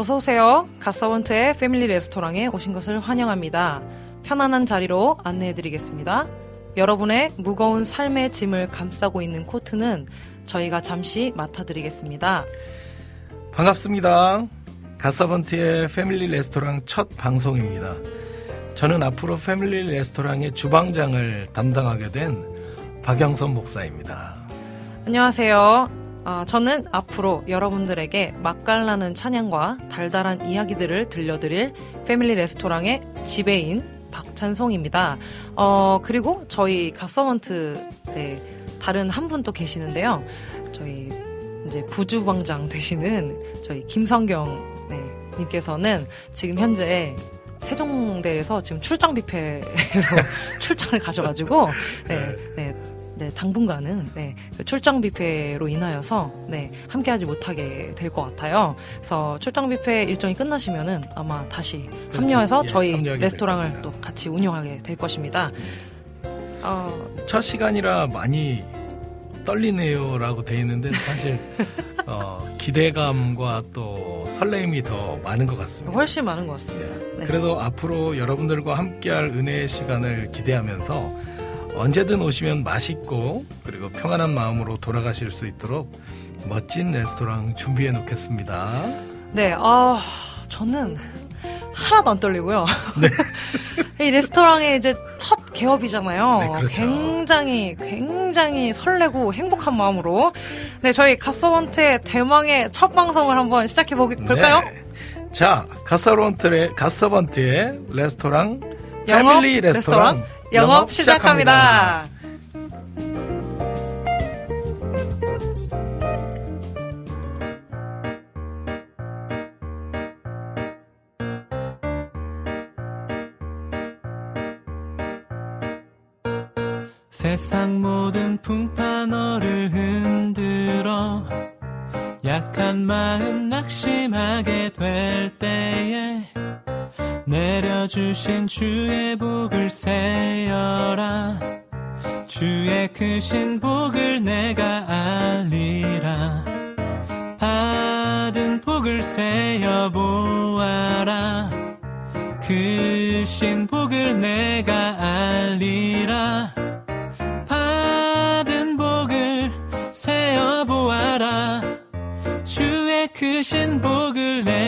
어서 오세요. 갓서번트의 패밀리 레스토랑에 오신 것을 환영합니다. 편안한 자리로 안내해드리겠습니다. 여러분의 무거운 삶의 짐을 감싸고 있는 코트는 저희가 잠시 맡아드리겠습니다. 반갑습니다. 갓서번트의 패밀리 레스토랑 첫 방송입니다. 저는 앞으로 패밀리 레스토랑의 주방장을 담당하게 된 박영선 목사입니다. 안녕하세요. 아, 저는 앞으로 여러분들에게 맛깔나는 찬양과 달달한 이야기들을 들려드릴 패밀리 레스토랑의 지배인 박찬송입니다. 어, 그리고 저희 갓서먼트 네, 다른 한 분 또 계시는데요. 저희 이제 부주방장 되시는 저희 김성경 네, 님께서는 지금 현재 세종대에서 지금 출장 뷔페로 출장을 가셔가지고 네, 네, 네, 당분간은 네, 그 출장 뷔페로 인하여서 네, 함께하지 못하게 될 것 같아요. 그래서 출장 뷔페 일정이 끝나시면은 아마 다시 그렇죠. 합류해서 예, 저희 레스토랑을. 또 같이 운영하게 될 것입니다. 어, 첫 시간이라 많이 떨리네요라고 돼 있는데 사실 어, 기대감과 또 설레임이 더 많은 것 같습니다. 훨씬 많은 것 같습니다. 네. 그래도 앞으로 여러분들과 함께할 은혜의 시간을 기대하면서 언제든 오시면 맛있고 그리고 평안한 마음으로 돌아가실 수 있도록 멋진 레스토랑 준비해 놓겠습니다. 네, 아, 저는 하나도 안 떨리고요. 이 레스토랑의 이제 첫 개업이잖아요. 네, 그렇죠. 굉장히, 굉장히 설레고 행복한 마음으로. 네, 저희 갓서번트의 대망의 첫 방송을 한번 시작해 보- 볼까요? 네. 자, 가서번트의 가서번트의 레스토랑 영업 패밀리 레스토랑, 영업 시작합니다. 세상 모든 풍파 너를 흔들어 약한 마음 낙심하게 될 때에 내려주신 주의 복을 세어라. 주의 크신 복을 내가 알리라. 받은 복을 세어 보아라. 크신 복을 내가 알리라. 받은 복을 세어 보아라. 주의 크신 복을 내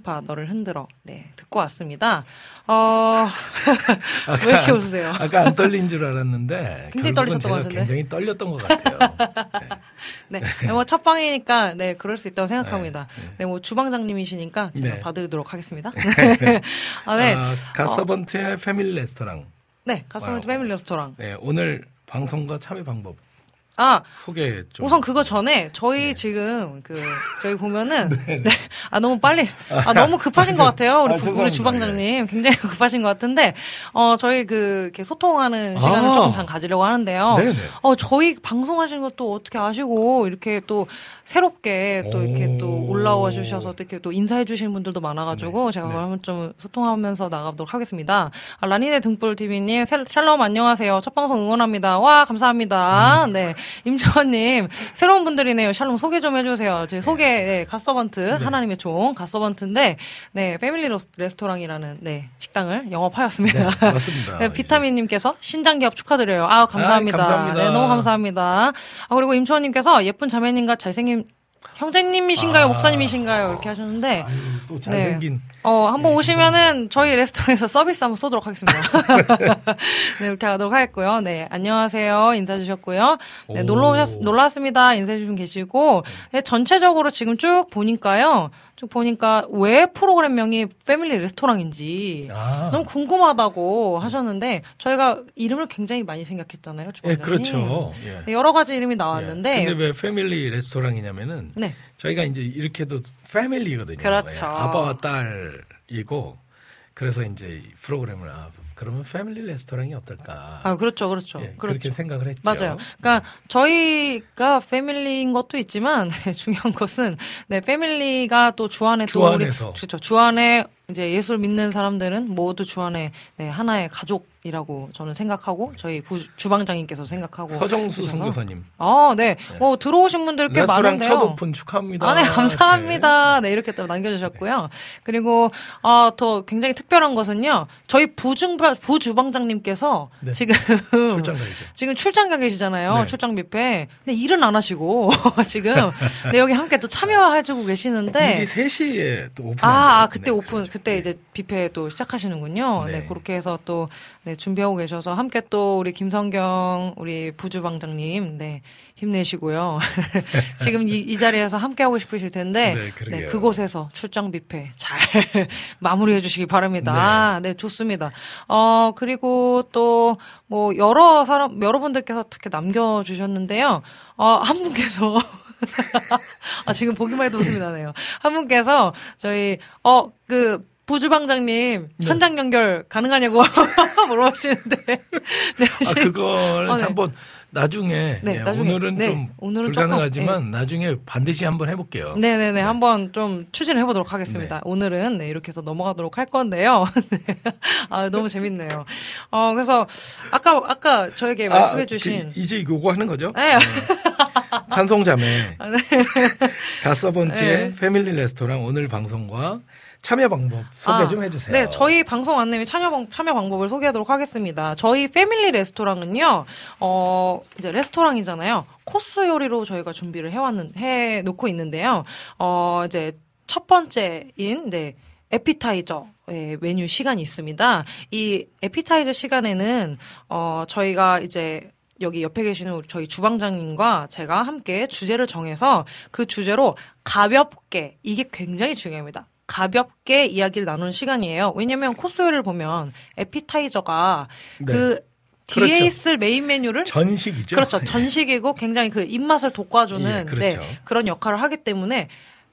풍파 너를 흔들어. 네. 듣고 왔습니다. 어, 왜 이렇게 웃으세요? 아까 안 떨린 줄 알았는데 굉장히 떨리셨던 것 같은데. 굉장히 떨렸던 것 같아요. 네. 뭐 첫 방이니까, 네. 그럴 수 있다고 생각합니다. 네. 뭐 주방장님이시니까 제가 네. 받으도록 하겠습니다. 아, 네. 아, 갓서번트의 패밀리 레스토랑. 네. 와우. 패밀리 레스토랑. 네, 오늘 방송과 참여 방법 아, 소개 좀. 우선 그거 전에 저희 네. 지금 그 저희 보면은 네. 아 너무 빨리 아 너무 급하신 것 같아요 우리, 아, 부-. 우리 주방장님 굉장히 급하신 것 같은데 어 저희 그 이렇게 소통하는 시간을 아. 조금 잠 가지려고 하는데요. 네네. 어 저희 방송하시는 것도 어떻게 아시고 이렇게 또 새롭게 또 이렇게 또 오. 올라와 주셔서 또 이렇게 또 인사해 주시는 분들도 많아가지고 제가 네. 그러면 좀 소통하면서 나가보도록 하겠습니다. 아, 라니네 등불 TV님 샬롬 안녕하세요. 첫 방송 응원합니다. 와 감사합니다. 음. 네 임초원님 새로운 분들이네요. 샬롬 소개 좀 해주세요. 제 소개 네, 갓서번트 하나님의 종 갓서번트인데 네 패밀리 레스토랑이라는 네 식당을 영업하였습니다. 네, 맞습니다. 네, 비타민님께서 신장 기업 축하드려요. 아 감사합니다. 아이, 감사합니다. 네, 너무 감사합니다. 아 그리고 임초원님께서 예쁜 자매님과 잘생긴 형제님이신가요, 아. 목사님이신가요? 이렇게 하셨는데 아유, 또 잘생긴. 어 한번 네, 오시면은 저희 레스토랑에서 서비스 한번 쏘도록 하겠습니다. 네 이렇게 하도록 하겠고요. 네 안녕하세요 인사 주셨고요. 네 오. 놀러 오셨 놀러 왔습니다 인사해 주신 계시고 네, 전체적으로 지금 쭉 보니까요. 쭉 보니까 왜 프로그램명이 패밀리 레스토랑인지 아, 너무 궁금하다고 하셨는데 저희가 이름을 굉장히 많이 생각했잖아요. 예, 주방장님. 그렇죠. 예. 네, 여러 가지 이름이 예. 나왔는데 근데 왜 패밀리 레스토랑이냐면은 네. 저희가 이제 이렇게도 패밀리거든요. 그렇죠. 예, 아빠와 딸이고 그래서 이제 이 프로그램을 아, 그러면 패밀리 레스토랑이 어떨까? 아 그렇죠, 그렇죠, 예, 그렇죠. 그렇게 생각을 했죠. 맞아요. 그러니까 저희가 패밀리인 것도 있지만 중요한 것은 네 패밀리가 또 주 안에 주또 우리 안에서. 그렇죠. 주 안에 이제 예술 믿는 사람들은 모두 주 안에 네, 하나의 가족 이라고 저는 생각하고 저희 부, 주방장님께서 생각하고 서정수. 선교사님. 아, 네. 뭐 들어오신 분들 꽤 많은데요. 첫 오픈 축하합니다. 아, 네, 감사합니다. 네, 이렇게 또 남겨 주셨고요. 그리고, 아, 더 굉장히 특별한 것은요. 저희 부중, 부주방장님께서 네. 지금, 출장. 지금 출장 가 계시잖아요. 네. 출장 뷔페. 근데 일은 안 하시고, 지금, 네, 여기 함께 또 참여해 주고 계시는데. 일이 3시에 또 오픈. 아, 아, 그때 오픈, 그때 이제 뷔페 또 시작하시는군요. 네. 네. 그렇게 해서 또, 네, 준비하고 계셔서 함께 또 우리 김성경, 우리 부주방장님, 네, 힘내시고요. 지금 이, 이 자리에서 함께 하고 싶으실 텐데, 네, 네. 그곳에서 출장 뷔페 잘 마무리해 주시기 바랍니다. 네. 아, 네, 좋습니다. 어, 그리고 또, 뭐, 여러 사람, 여러분들께서 특히 남겨 주셨는데요. 어, 한 분께서, 아, 지금 보기만 해도 웃음이 나네요. 한 분께서 저희, 어, 그, 부주방장님, 네. 현장 연결 가능하냐고 물어보시는데. 네, 아, 그걸 어, 네. 한번 나중에, 네, 예, 나중에. 오늘은 네, 좀 오늘은 불가능하지만 나중에 반드시 한번 해볼게요. 네네네. 한번 좀 추진을 해보도록 하겠습니다. 네. 오늘은 네, 이렇게 해서 넘어가도록 할 건데요. 네. 아, 너무 재밌네요. 어, 그래서 아까, 아까 저에게 말씀해주신. 그, 이제 요거 하는 거죠? 네. 찬송자매 아, 네. 가서번트의 네. 패밀리 레스토랑 오늘 방송과 참여 방법 소개 아, 좀 해주세요. 네, 저희 방송 안내 및 참여, 방- 참여 방법을 소개하도록 하겠습니다. 저희 패밀리 레스토랑은요, 어, 이제 레스토랑이잖아요. 코스 요리로 저희가 준비를 해왔는, 해 놓고 있는데요. 어, 이제 첫 번째인, 네, 에피타이저의 메뉴 시간이 있습니다. 이 에피타이저 시간에는 어 저희가 이제 여기 옆에 계시는 우리 저희 주방장님과 제가 함께 주제를 정해서 그 주제로 가볍게 이게 굉장히 중요합니다. 가볍게 이야기를 나누는 시간이에요. 왜냐면 코스 요리를 보면 에피타이저가 네. 그 뒤에 그렇죠. 있을 메인 메뉴를 전식이죠. 그렇죠. 전식이고 굉장히 그 입맛을 돋궈주는 예, 그렇죠. 네, 그런 역할을 하기 때문에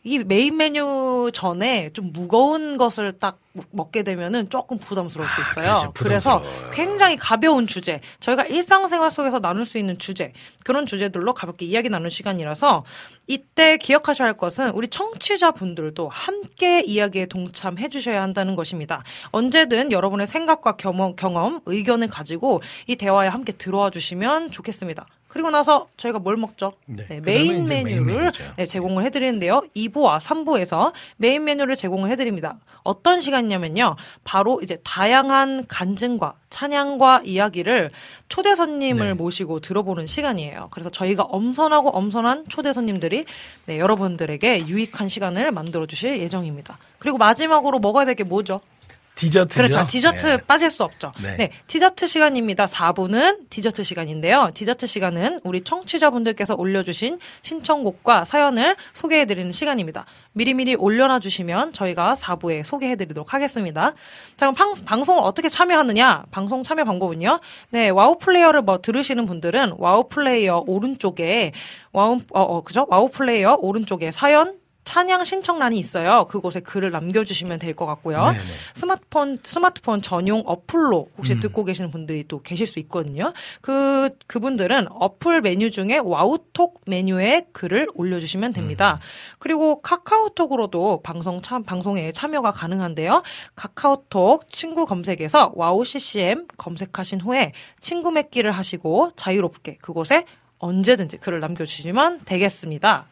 이 메인 메뉴 전에 좀 무거운 것을 딱 먹게 되면은 조금 부담스러울 수 있어요. 아. 그래서. 굉장히 가벼운 주제, 저희가 일상생활 속에서 나눌 수 있는 주제, 그런 주제들로 가볍게 이야기 나눌 시간이라서 이때 기억하셔야 할 것은 우리 청취자분들도 함께 이야기에 동참해 주셔야 한다는 것입니다. 언제든 여러분의 생각과 경험, 경험, 의견을 가지고 이 대화에 함께 들어와 주시면 좋겠습니다. 그리고 나서 저희가 뭘 먹죠? 네, 네, 그다음에 메인 메인 메뉴를 메뉴죠. 네, 제공을 해드리는데요. 2부와 3부에서 메인 메뉴를 제공을 해드립니다. 어떤 시간이냐면요. 바로 이제 다양한 간증과 찬양과 이야기를 초대 손님을 네. 모시고 들어보는 시간이에요. 그래서 저희가 엄선하고 엄선한 초대 손님들이 네, 여러분들에게 유익한 시간을 만들어 주실 예정입니다. 그리고 마지막으로 먹어야 될 게 뭐죠? 디저트죠. 그렇죠. 디저트 네. 빠질 수 없죠. 네. 네. 디저트 시간입니다. 4부는 디저트 시간인데요. 디저트 시간은 우리 청취자분들께서 올려주신 신청곡과 사연을 소개해드리는 시간입니다. 미리미리 올려놔 주시면 저희가 4부에 소개해드리도록 하겠습니다. 자, 그럼 방, 방송을 어떻게 참여하느냐? 방송 참여 방법은요. 네, 와우 플레이어를 뭐 들으시는 분들은 와우 플레이어 오른쪽에 와우, 어, 어, 그죠? 와우 플레이어 오른쪽에 사연, 찬양 신청란이 있어요. 그곳에 글을 남겨주시면 될 것 같고요. 네네. 스마트폰 스마트폰 전용 어플로 혹시 음. 듣고 계시는 분들이 또 계실 수 있거든요. 그 그분들은 어플 메뉴 중에 와우톡 메뉴에 글을 올려주시면 됩니다. 음. 그리고 카카오톡으로도 방송 참 방송에 참여가 가능한데요. 카카오톡 친구 검색에서 와우 CCM 검색하신 후에 친구 맺기를 하시고 자유롭게 그곳에 언제든지 글을 남겨주시면 되겠습니다.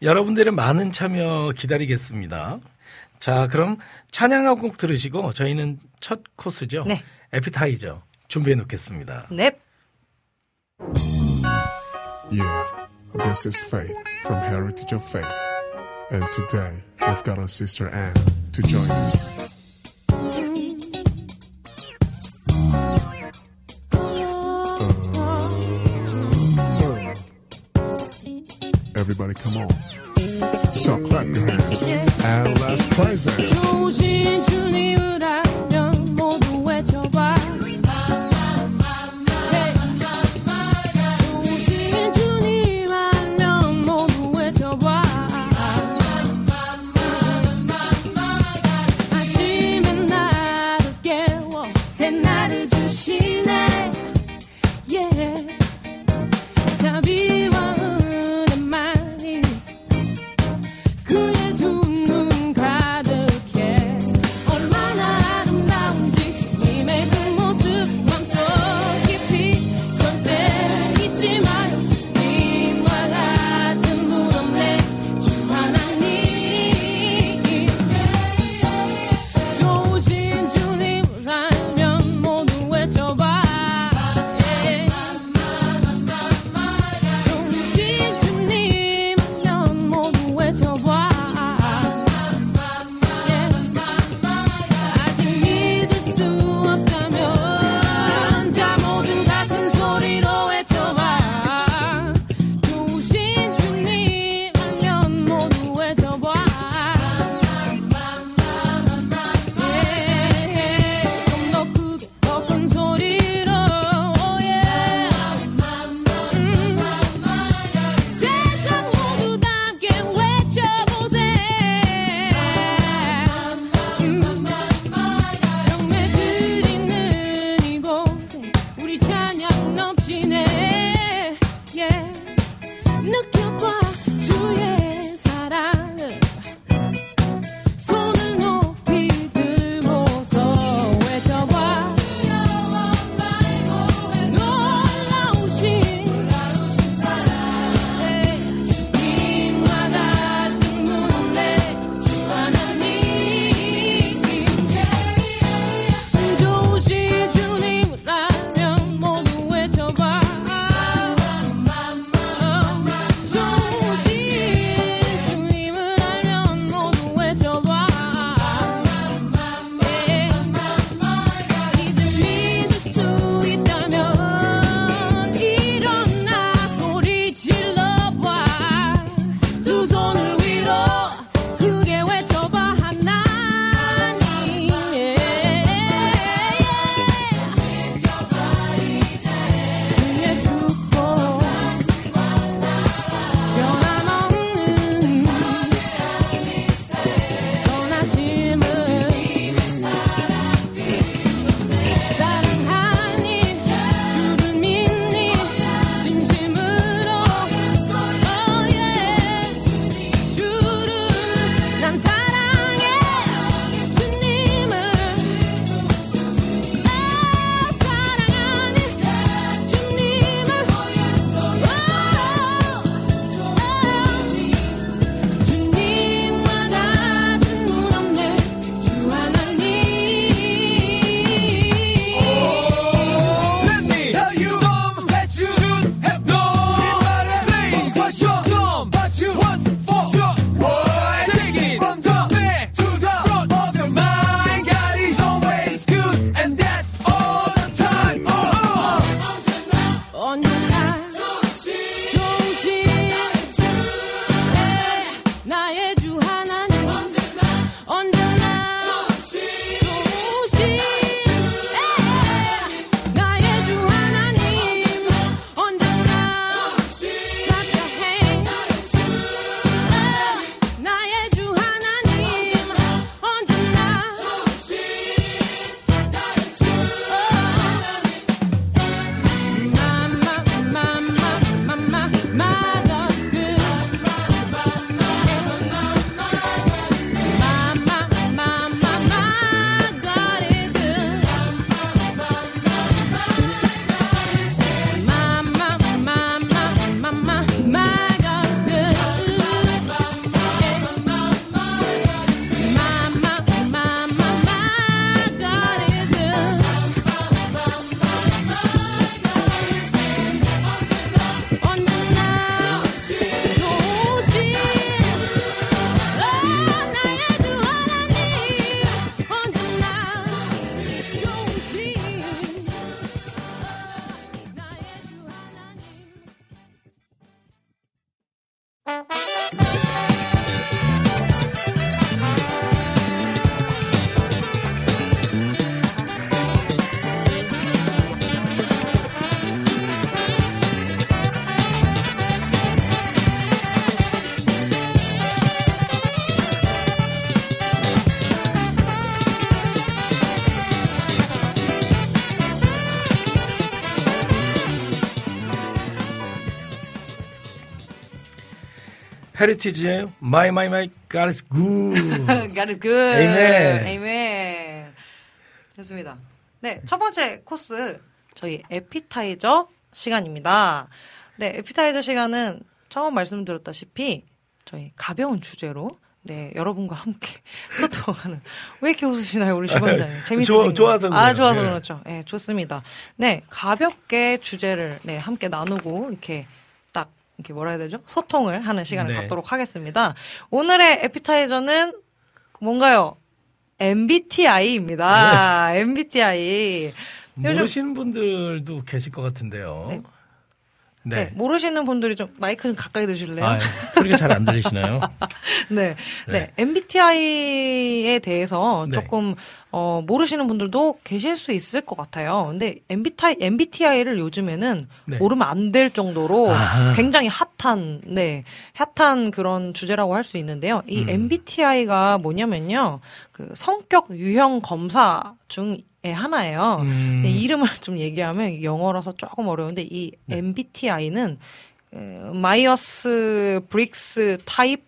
네. 여러분들의 많은 참여 기다리겠습니다. 자, 그럼 찬양 한 곡 들으시고 저희는 첫 코스죠. 네. 에피타이저 준비해 놓겠습니다. 네. Yeah, this is Faith from Heritage of Faith. And today, we've got our sister Anne to join us. Everybody come on. So clap your hands and let's praise. 헤리티지의 My My My God is Good. God is good. Amen. Amen. 좋습니다. 네, 첫 번째 코스 저희 에피타이저 시간입니다. 네, 에피타이저 시간은 처음 말씀드렸다시피 저희 가벼운 주제로 네, 여러분과 함께 소통하는. 왜 이렇게 웃으시나요, 우리 주관장님? 재밌으신가요? 좋아- 좋아서 아. 좋아서 예. 그렇죠. 네, 좋습니다. 네, 가볍게 주제를 네, 함께 나누고 이렇게 딱 이렇게 뭐라 해야 되죠? 소통을 하는 시간을 네. 갖도록 하겠습니다. 오늘의 에피타이저는 뭔가요? MBTI입니다. MBTI. 요즘 모르시는 분들도 계실 것 같은데요. 네. 네. 네, 모르시는 분들이 좀 마이크 좀 가까이 드실래요? 아, 소리가 잘 안 들리시나요? 네. 네. 네. MBTI에 대해서 네. 조금, 어, 모르시는 분들도 계실 수 있을 것 같아요. 근데 MBTI, MBTI를 요즘에는 네. 모르면 안 될 정도로 아하. 굉장히 핫한, 네, 핫한 그런 주제라고 할 수 있는데요. 이 음. MBTI가 뭐냐면요. 그 성격 유형 검사 중 에 하나예요. 음, 네, 이름을 좀 얘기하면 영어라서 조금 어려운데 이 네. MBTI는 Myers Briggs Type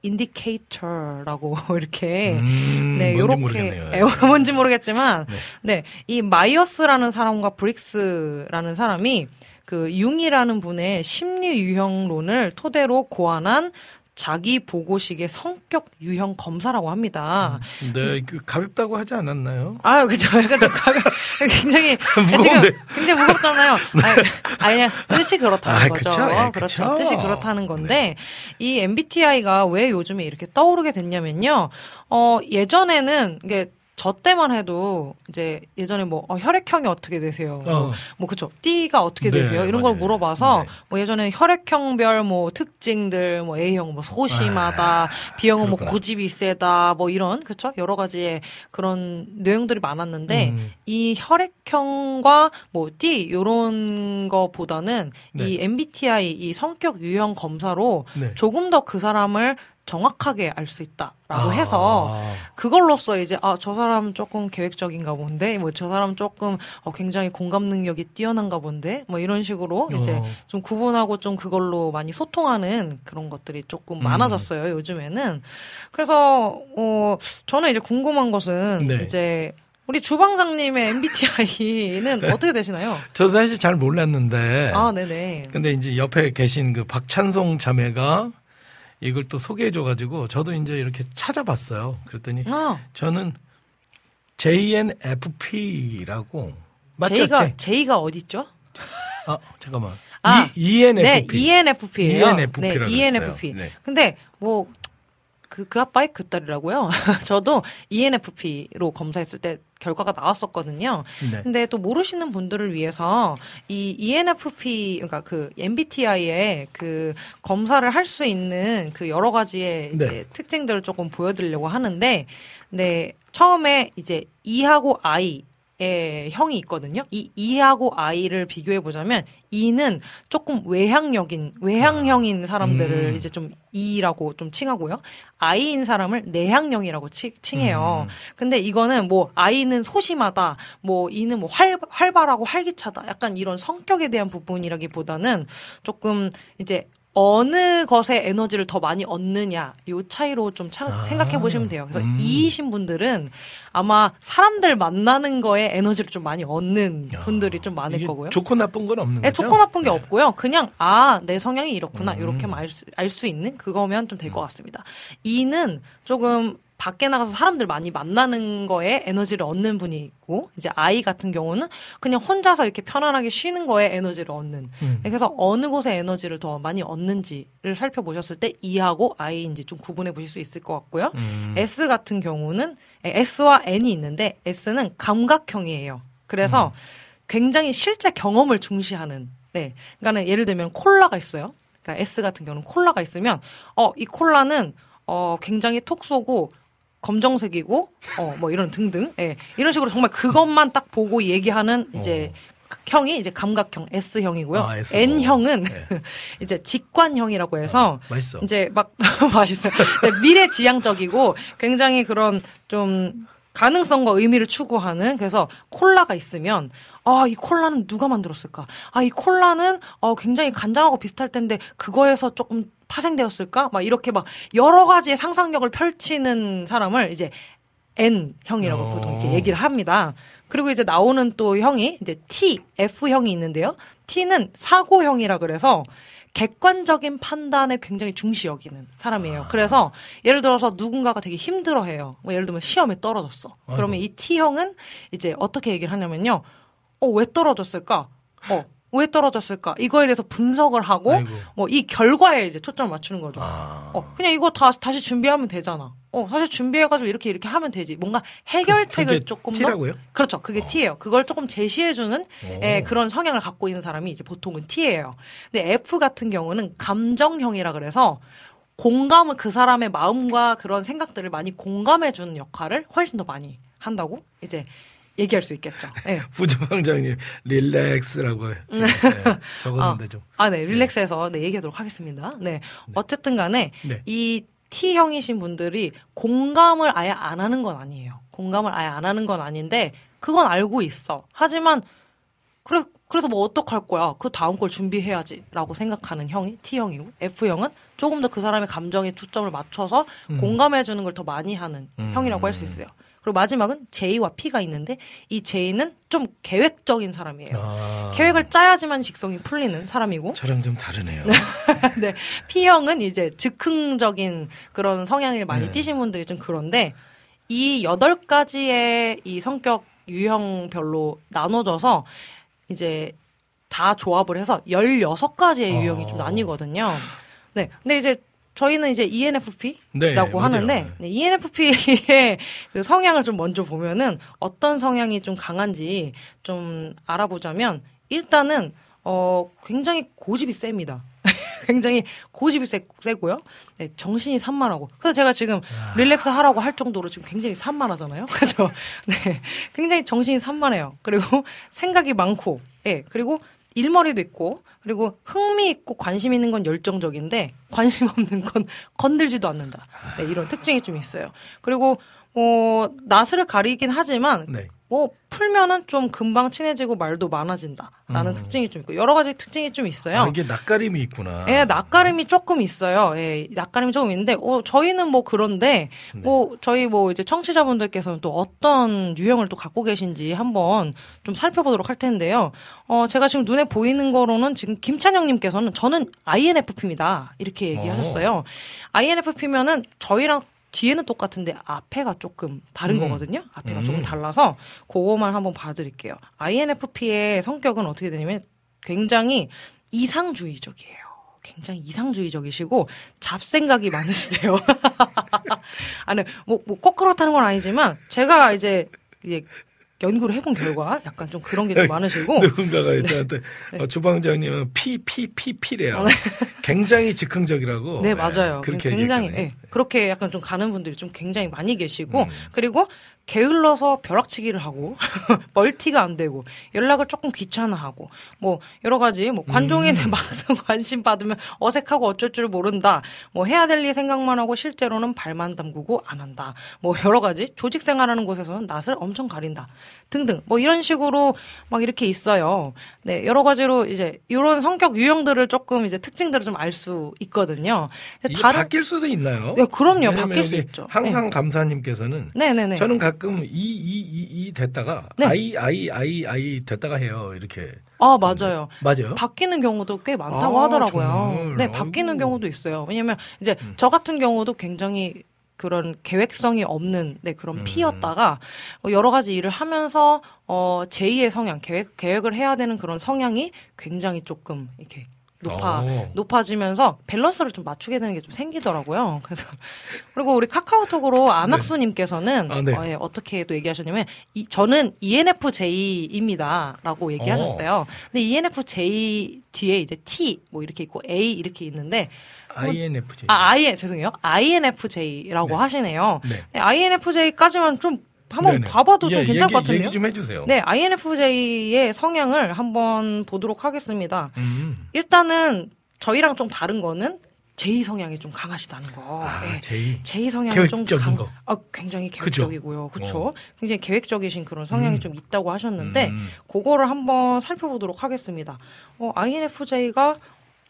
Indicator라고 이렇게 음, 네, 요렇게 뭔지 모르겠지만 네. 네. 이 마이어스라는 사람과 브릭스라는 사람이 그 융이라는 분의 심리 유형론을 토대로 고안한 자기 보고식의 성격 유형 검사라고 합니다. 네, 그 가볍다고 하지 않았나요? 아유, 그죠. 약간 좀 가벼, 굉장히. 지금 굉장히 무겁잖아요. 아니, 아니, 뜻이 그렇다는 아, 거죠. 그쵸. 예, 그렇죠. 그쵸. 뜻이 그렇다는 건데, 이 MBTI가 왜 요즘에 이렇게 떠오르게 됐냐면요. 어, 예전에는, 이게, 저 때만 해도 이제 예전에 뭐 어, 혈액형이 어떻게 되세요? 뭐, 어. 뭐 그쵸 D가 어떻게 네, 되세요? 이런 걸 맞아요. 물어봐서 네. 뭐 예전에 혈액형별 뭐 특징들 뭐 A형 뭐 소심하다, B형은 뭐 아, 그렇구나. 고집이 세다 뭐 이런 그쵸 여러 가지의 그런 내용들이 많았는데 음. 이 혈액형과 뭐 D 요런 거보다는 네. 이 MBTI 이 성격 유형 검사로 네. 조금 더 그 사람을 정확하게 알 수 있다라고 아. 해서 그걸로써 이제 아 저 사람 조금 계획적인가 본데 뭐 저 사람 조금 어, 굉장히 공감 능력이 뛰어난가 본데 뭐 이런 식으로 이제 어. 좀 구분하고 좀 그걸로 많이 소통하는 그런 것들이 조금 음. 많아졌어요 요즘에는 그래서 어 저는 이제 궁금한 것은 네. 이제 우리 주방장님의 MBTI는 어떻게 되시나요? 저 사실 잘 몰랐는데. 아 네네 근데 이제 옆에 계신 그 박찬송 자매가 이걸 또 소개해줘가지고 저도 이제 이렇게 찾아봤어요. 그랬더니 아 저는 JNFP라고 맞죠? J가 J? J가 어디 있죠? 아 잠깐만. 아, E, ENFP. 네, ENFP예요. ENFP 라고 네. ENFP. 네. 근데 뭐 그, 그 아빠의 그 딸이라고요. 저도 ENFP로 검사했을 때 결과가 나왔었거든요. 네. 근데 또 모르시는 분들을 위해서 이 ENFP, 그러니까 그 MBTI의 그 검사를 할 수 있는 그 여러 가지의 이제 네. 특징들을 조금 보여드리려고 하는데, 네, 처음에 이제 E하고 I, 의 형이 있거든요. 이 E하고 I를 비교해 보자면 E는 조금 외향적인 외향형인 사람들을 음. 이제 좀 E라고 좀 칭하고요. I인 사람을 내향형이라고 치- 칭해요. 음. 근데 이거는 뭐 I는 소심하다, 뭐 E는 뭐 활, 활발하고 활기차다, 약간 이런 성격에 대한 부분이라기보다는 조금 이제 어느 것에 에너지를 더 많이 얻느냐 요 차이로 좀 차- 아. 생각해 보시면 돼요. 그래서 음. E이신 분들은 아마 사람들 만나는 거에 에너지를 좀 많이 얻는 야, 분들이 좀 많을 거고요. 좋고 나쁜 건 없는 네, 거죠? 좋고 나쁜 게 없고요. 그냥 아 내 성향이 이렇구나 음. 이렇게만 알수 알 수 있는 그거면 좀 될 것 같습니다. 이는 조금 밖에 나가서 사람들 많이 만나는 거에 에너지를 얻는 분이 있고 이제 아이 같은 경우는 그냥 혼자서 이렇게 편안하게 쉬는 거에 에너지를 얻는 음. 그래서 어느 곳에 에너지를 더 많이 얻는지를 살펴보셨을 때 E하고 I인지 좀 구분해 보실 수 있을 것 같고요. 음. S 같은 경우는 S와 N이 있는데 S는 감각형이에요. 그래서 굉장히 실제 경험을 중시하는. 네. 그러니까는 예를 들면 콜라가 있어요. 그러니까 S 같은 경우는 콜라가 있으면 어 이 콜라는 어 굉장히 톡 쏘고 검정색이고 어 뭐 이런 등등. 예. 이런 식으로 정말 그것만 딱 보고 얘기하는 이제 그 형이 이제 감각형 S형이고요. 아, S. N형은 네. 이제 직관형이라고 해서 맛있어. 이제 막 맛있어요. 네, 미래 지향적이고 굉장히 그런 좀 가능성과 의미를 추구하는 그래서 콜라가 있으면 아, 이 콜라는 누가 만들었을까? 아, 이 콜라는 어, 굉장히 간장하고 비슷할 텐데 그거에서 조금 파생되었을까? 막 이렇게 막 여러 가지의 상상력을 펼치는 사람을 이제 N형이라고 어. 보통 이렇게 얘기를 합니다. 그리고 이제 나오는 또 형이 이제 T, F형이 있는데요. T는 사고형이라 그래서 객관적인 판단에 굉장히 중시 여기는 사람이에요. 그래서 예를 들어서 누군가가 되게 힘들어해요. 뭐 예를 들면 시험에 떨어졌어. 그러면 아이고. 이 T형은 이제 어떻게 얘기를 하냐면요. 어, 왜 떨어졌을까? 어, 왜 떨어졌을까? 이거에 대해서 분석을 하고. 뭐 이 결과에 이제 초점을 맞추는 거죠. 아. 어, 그냥 이거 다, 다시 준비하면 되잖아. 어, 사실 준비해가지고 이렇게 이렇게 하면 되지. 뭔가 해결책을 그게 조금 더. T라고요? 그렇죠. 그게 T예요. 그걸 조금 제시해주는 오. 예, 그런 성향을 갖고 있는 사람이 이제 보통은 T예요. 근데 F 같은 경우는 감정형이라 그래서 공감을 그 사람의 마음과 그런 생각들을 많이 공감해주는 역할을 훨씬 더 많이 한다고 이제 얘기할 수 있겠죠. 예. 부주방장님 릴렉스라고 네, 적었는데 좀. 아, 네. 릴렉스해서 네, 얘기하도록 하겠습니다. 네. 어쨌든 간에 네. 이 T형이신 분들이 공감을 아예 안 하는 건 아니에요. 공감을 아예 안 하는 건 아닌데 그건 알고 있어. 하지만 그래 그래서 뭐 어떡할 거야? 그 다음 걸 준비해야지라고 생각하는 형이 T형이고 F형은 조금 더 그 사람의 감정에 초점을 맞춰서 공감해 주는 걸 더 많이 하는 음. 형이라고 할 수 있어요. 그리고 마지막은 J와 P가 있는데 이 J는 좀 계획적인 사람이에요. 아. 계획을 짜야지만 직성이 풀리는 사람이고 저랑 좀 다르네요. 네, P형은 이제 즉흥적인 그런 성향을 많이 네. 띠신 분들이 좀 그런데 이 여덟 가지의 이 성격 유형별로 나눠져서 이제 다 조합을 해서 16가지의 어. 유형이 좀 나뉘거든요. 네. 근데 이제 저희는 이제 E ENFP라고 네, 맞아요. 하는데 네, ENFP의 그 성향을 좀 먼저 보면은 어떤 성향이 좀 강한지 좀 알아보자면 일단은 어 굉장히 고집이 셉니다. 굉장히 고집이 세, 세고요. 네, 정신이 산만하고. 그래서 제가 지금 릴렉스 하라고 할 정도로 지금 굉장히 산만하잖아요. 그죠? 네. 굉장히 정신이 산만해요. 그리고 생각이 많고, 예. 그리고 일머리도 있고, 그리고 흥미 있고 관심 있는 건 열정적인데, 관심 없는 건 건들지도 않는다. 네, 이런 특징이 좀 있어요. 그리고, 뭐, 낯을 가리긴 하지만, 네. 뭐 풀면은 좀 금방 친해지고 말도 많아진다라는 음. 특징이 좀 있고 여러 가지 특징이 좀 있어요. 아, 이게 낯가림이 있구나. 예, 낯가림이 조금 있어요. 예, 낯가림이 조금 있는데, 어, 저희는 뭐 그런데, 네. 뭐, 저희 뭐 이제 청취자분들께서는 또 어떤 유형을 또 갖고 계신지 한번 좀 살펴보도록 할 텐데요. 어, 제가 지금 눈에 보이는 거로는 지금 김찬영님께서는 저는 INFP입니다. 이렇게 얘기하셨어요. INFP면은 저희랑 뒤에는 똑같은데 앞에가 조금 다른 음. 거거든요. 앞에가 음. 조금 달라서 그거만 한번 봐드릴게요. INFP의 성격은 어떻게 되냐면 굉장히 이상주의적이에요. 굉장히 이상주의적이시고 잡생각이 많으시대요. 아니 뭐뭐 꼭 그렇다는 건 아니지만 제가 이제 이제 연구를 해본 결과 약간 좀 그런 게 좀 많으시고 누군가가 저한테 어, 주방장님은 피, 피, 피, 피래요. 굉장히 즉흥적이라고. 네, 예, 맞아요. 그렇게 굉장히. 예, 그렇게 약간 좀 가는 분들이 좀 굉장히 많이 계시고 음. 그리고 게을러서 벼락치기를 하고 멀티가 안 되고 연락을 조금 귀찮아하고 뭐 여러 가지 뭐 관종에 음. 대해 막상 관심 받으면 어색하고 어쩔 줄 모른다 뭐 해야 될 일 생각만 하고 실제로는 발만 담그고 안 한다 뭐 여러 가지 조직 생활하는 곳에서는 낯을 엄청 가린다 등등 뭐 이런 식으로 막 이렇게 있어요 네 여러 가지로 이제 이런 성격 유형들을 조금 이제 특징들을 좀 알 수 있거든요 이게 바뀔 수도 있나요? 네, 그럼요. 바뀔 수 있죠. 항상 감사님께서는 네네네. 저는 가끔 이, 이, 이, 이 됐다가 네. 아이, 아이, 아이, 아이 됐다가 해요. 이렇게. 아 맞아요. 맞아요? 바뀌는 경우도 꽤 많다고 아, 하더라고요. 정말? 네, 바뀌는 아이고. 음. 경우도 있어요. 왜냐면 이제 저 같은 경우도 굉장히 그런 계획성이 없는 네 그런 음. 피였다가 어, 여러 가지 일을 하면서 어 제2의 성향 계획 계획을 해야 되는 그런 성향이 굉장히 조금 이렇게 높아 오. 높아지면서 밸런스를 좀 맞추게 되는 게 좀 생기더라고요. 그래서 그리고 우리 카카오톡으로 안학수님께서는 아, 네. 어, 예, 어떻게 또 얘기하셨냐면 이, 저는 ENFJ입니다라고 얘기하셨어요. 근데 E ENFJ 뒤에 이제 T 뭐 이렇게 있고 A 이렇게 있는데 INFJ. 아 I 죄송해요 INFJ라고 네. 하시네요. 네. 네, INFJ까지만 좀 한번 네네. 봐봐도 좀 예, 괜찮을 얘기, 것 같은데요. 얘기 좀 해주세요. 네, INFJ의 성향을 한번 보도록 하겠습니다. 음. 일단은 저희랑 좀 다른 거는 제2 성향이 좀 강하시다는 거. 아, 네. 제이. 제2 성향이 좀 강, 거. 아, 굉장히? 계획적이고요. 그렇죠. 어. 굉장히 계획적이신 그런 성향이 음. 좀 있다고 하셨는데 음. 그거를 한번 살펴보도록 하겠습니다. 어, INFJ가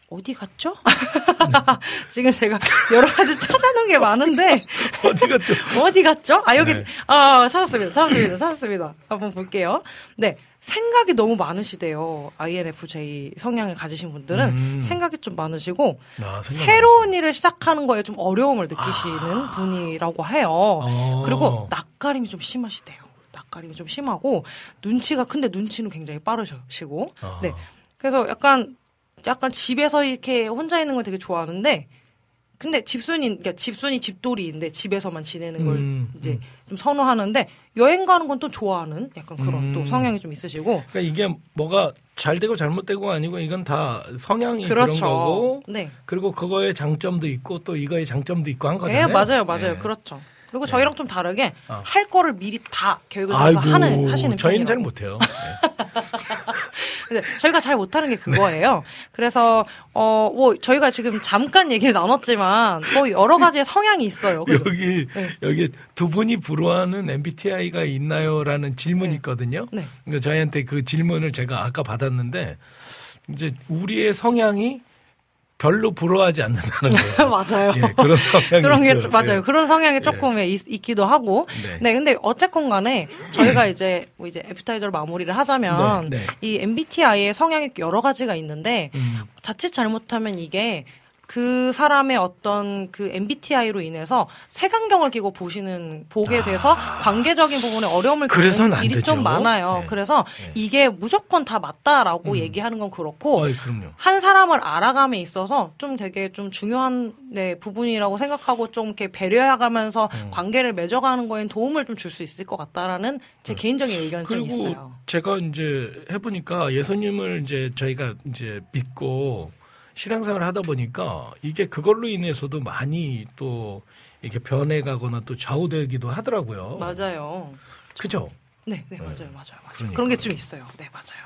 어디 갔죠? 지금 제가 여러 가지 찾아놓은 게 많은데 어디 갔죠? 어디 갔죠? 아 여기 네. 아 찾았습니다. 찾았습니다. 찾았습니다. 한번 볼게요. 네. 생각이 너무 많으시대요. INFJ 성향을 가지신 분들은 음. 생각이 좀 많으시고 아, 새로운 일을 시작하는 거에 좀 어려움을 느끼시는 분이라고 해요. 어. 그리고 낯가림이 좀 심하시대요. 낯가림이 좀 심하고 눈치가 큰데 눈치는 굉장히 빠르시고. 아. 네. 그래서 약간 약간 집에서 이렇게 혼자 있는 걸 되게 좋아하는데 근데 집순이 그러니까 집순이 집돌이인데 집에서만 지내는 걸 음, 이제 음. 좀 선호하는데 여행 가는 건 또 좋아하는 약간 그런 음. 또 성향이 좀 있으시고 그러니까 이게 뭐가 잘 되고 잘못되고 아니고 이건 다 성향이 그런 그렇죠. 거고 네. 그리고 그거의 장점도 있고 또 이거의 장점도 있고 한 네, 거잖아요. 맞아요, 맞아요. 네. 그렇죠. 그리고 저희랑 좀 다르게 어. 할 거를 미리 다 계획을 해서 하는 하시는 저희는 잘 편이라고. 못해요. 네. 네, 저희가 잘 못하는 게 그거예요. 그래서 어 뭐 저희가 지금 잠깐 얘기를 나눴지만 뭐 여러 가지의 성향이 있어요. 그리고 여기 네. 여기 두 분이 부러워하는 MBTI가 있나요?라는 질문이 네. 있거든요. 네. 그러니까 저희한테 그 질문을 제가 아까 받았는데 이제 우리의 성향이 별로 부러워하지 않는다는 거예요. 맞아요. 예, 그런 성향이 그런 게 있어요. 좀- 맞아요. 예. 그런 성향이 조금 있, 있기도 하고. 네. 네. 근데 어쨌건 간에 저희가 이제 뭐 이제 애프타이저로 마무리를 하자면 네, 네. 이 MBTI의 성향이 여러 가지가 있는데 음, 자칫 잘못하면 이게 그 사람의 어떤 그 MBTI로 인해서 색안경을 끼고 보시는 보게 돼서 관계적인 부분에 어려움을 아. 겪는 안 일이 되죠. 좀 많아요. 네. 그래서 네. 이게 무조건 다 맞다라고 음. 얘기하는 건 그렇고 그럼요. 한 사람을 알아감에 있어서 좀 되게 좀 중요한 네, 부분이라고 생각하고 좀 이렇게 배려해가면서 음. 관계를 맺어가는 거에 도움을 좀 줄 수 있을 것 같다라는 제 개인적인 의견이 좀 음. 그리고 있어요. 제가 이제 해보니까 예수님을 이제 저희가 이제 믿고 신앙생활을 하다 보니까 이게 그걸로 인해서도 많이 또 이렇게 변해가거나 또 좌우되기도 하더라고요. 맞아요. 그죠? 네, 네, 맞아요, 맞아요, 맞아요. 그러니까. 그런 게 좀 있어요. 네, 맞아요.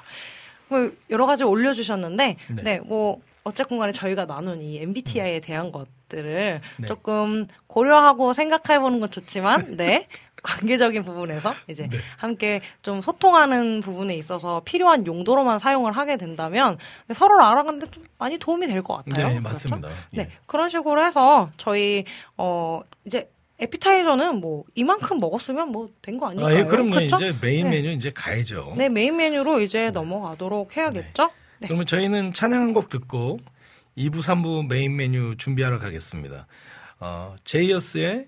뭐 여러 가지 올려주셨는데, 네. 네, 뭐 어쨌건 간에 저희가 나눈 이 MBTI에 대한 것들을 네. 조금 고려하고 생각해보는 건 좋지만, 네. 관계적인 부분에서 이제 네. 함께 좀 소통하는 부분에 있어서 필요한 용도로만 사용을 하게 된다면 서로를 알아가는데 좀 많이 도움이 될 것 같아요. 네, 그렇죠? 맞습니다. 네, 예. 그런 식으로 해서 저희 어 이제 에피타이저는 뭐 이만큼 먹었으면 뭐 된 거 아닐까요? 아, 예. 그렇죠? 이제 메인 네. 메뉴 이제 가야죠. 네, 메인 메뉴로 이제 넘어가도록 해야겠죠? 네. 그러면 저희는 찬양 한 곡 듣고 2부, 3부 메인 메뉴 준비하러 가겠습니다. 어, 제이어스의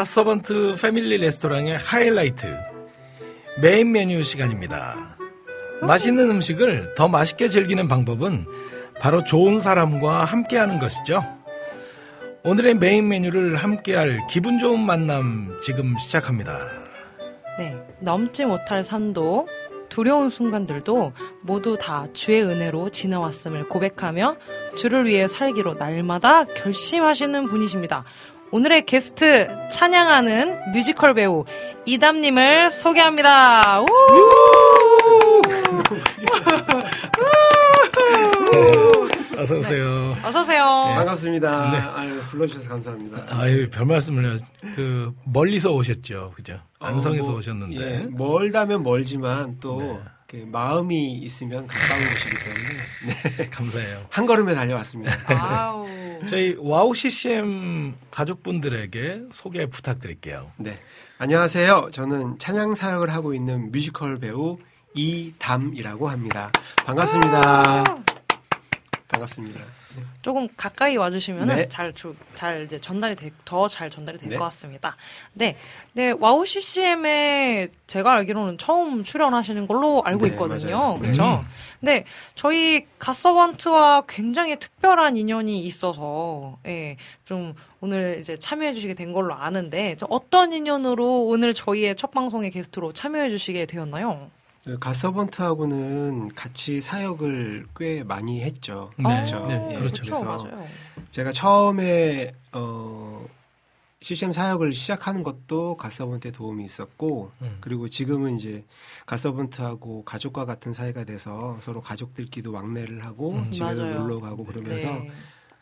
갓서번트 패밀리 레스토랑의 하이라이트 메인 메뉴 시간입니다. 맛있는 음식을 더 맛있게 즐기는 방법은 바로 좋은 사람과 함께하는 것이죠. 오늘의 메인 메뉴를 함께할 기분 좋은 만남 지금 시작합니다. 네, 넘지 못할 산도 두려운 순간들도 모두 다 주의 은혜로 지나왔음을 고백하며 주를 위해 살기로 날마다 결심하시는 분이십니다. 오늘의 게스트 찬양하는 뮤지컬 배우 이담님을 소개합니다. 우! 어서 오세요. 어서 오세요. 반갑습니다. 네. 아유, 불러주셔서 감사합니다. 아유 별 말씀을요. 그 멀리서 오셨죠, 그죠? 안성에서 어, 뭐, 오셨는데. 예, 멀다면 멀지만 또 네. 이렇게 마음이 있으면 가까운 곳이기 때문에 네, 감사해요. 한 걸음에 달려왔습니다. 아우. 저희 와우 CCM 가족분들에게 소개 부탁드릴게요. 네. 안녕하세요. 저는 찬양 사역을 하고 있는 뮤지컬 배우 이담이라고 합니다. 반갑습니다. 반갑습니다. 조금 가까이 와주시면 네. 잘, 조- 잘 이제 전달이 더 잘 전달이 될 네. 것 같습니다. 네, 네 와우 CCM에 제가 알기로는 처음 출연하시는 걸로 알고 네, 있거든요. 그렇죠? 음. 네, 저희 갓서번트와 굉장히 특별한 인연이 있어서 예, 좀 오늘 이제 참여해 주시게 된 걸로 아는데 좀 어떤 인연으로 오늘 저희의 첫 방송의 게스트로 참여해 주시게 되었나요? 그 갓서번트하고는 같이 사역을 꽤 많이 했죠. 네, 그렇죠. 네, 예, 그렇죠. 그렇죠, 그래서 맞아요. 제가 처음에 어 CCM 사역을 시작하는 것도 갓서번트의 도움이 있었고 음. 그리고 지금은 이제 갓서번트하고 가족과 같은 사이가 돼서 서로 가족들끼리도 왕래를 하고 음. 집에도 맞아요. 놀러 가고 그러면서 네.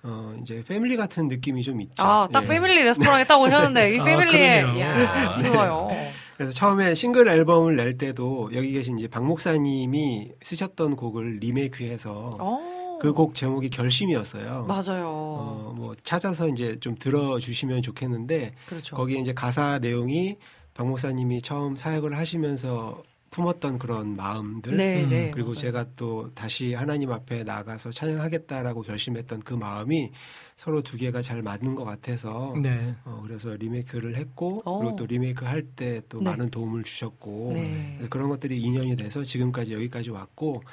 어 이제 패밀리 같은 느낌이 좀 있죠. 아, 딱 예. 패밀리 레스토랑에 딱 오셨는데, 이 아, 패밀리에, 그러네요. 야 네. 좋아요. 그래서 처음에 싱글 앨범을 낼 때도 여기 계신 이제 박 목사님이 쓰셨던 곡을 리메이크해서 어. 그곡 제목이 결심이었어요. 맞아요. 어, 뭐 찾아서 이제 좀 들어주시면 좋겠는데 그렇죠. 거기에 이제 가사 내용이 박 목사님이 처음 사역을 하시면서 품었던 그런 마음들 네, 음, 네. 그리고 맞아요. 제가 또 다시 하나님 앞에 나가서 찬양하겠다라고 결심했던 그 마음이 서로 두 개가 잘 맞는 것 같아서 네. 어, 그래서 리메이크를 했고 어. 그리고 또 리메이크 할 때또 네. 많은 도움을 주셨고 네. 그래서 그런 것들이 인연이 돼서 지금까지 여기까지 왔고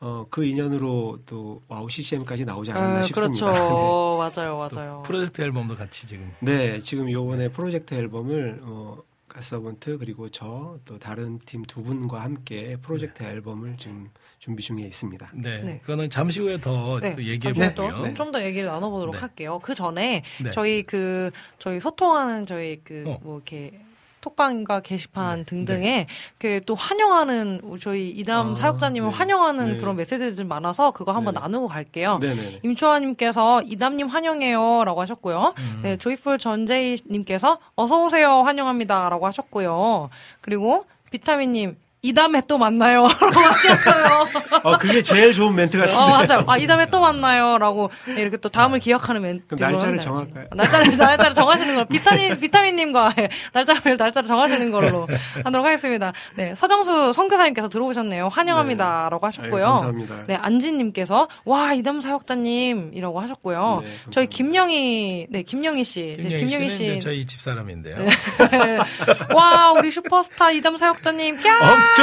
어, 그 인연으로 또 와우 CCM까지 나오지 않았나 아, 싶습니다. 그렇죠. 맞아요, 맞아요. 프로젝트 앨범도 같이 지금. 네, 지금 요번에 프로젝트 앨범을 어, 가서번트 그리고 저 또 다른 팀 두 분과 함께 프로젝트 앨범을 지금 준비 중에 있습니다. 네. 네. 그거는 잠시 후에 더 네, 또 얘기해 볼게요. 네. 좀더 얘기를 나눠보도록 네. 할게요. 그 전에 네. 저희 그 저희 소통하는 저희 그 어. 뭐 이렇게 톡방과 게시판 네. 등등에 그또 환영하는 저희 이담 아, 사역자님을 네. 환영하는 네. 그런 메시지들 많아서 그거 한번 네. 나누고 갈게요. 네네. 임초아님께서 이담님 환영해요라고 하셨고요. 음. 네, 조이풀 전재희님께서 어서 오세요 환영합니다라고 하셨고요. 그리고 비타민님 이담에 또 만나요 라고 하셨어요. 어, 그게 제일 좋은 멘트 같은데. 어 맞아요. 아 이담에 또 만나요 라고 네, 이렇게 또 다음을 기억하는 멘트. 그럼 날짜를 정할까요? 날짜를 날짜를 정하시는 걸로 비타민 비타민님과 예, 날짜를 날짜를 정하시는 걸로 하도록 하겠습니다. 네 서정수 선교사님께서 들어오셨네요. 환영합니다라고 하셨고요. 아유, 감사합니다. 네, 안진님께서 와 이담 사역자님 이라고 하셨고요. 네, 저희. 김영희, 네 김영희 씨, 김영희 김영희 씨, 저희 집사람인데요. 와 우리 슈퍼스타 이담 사역자님 꺄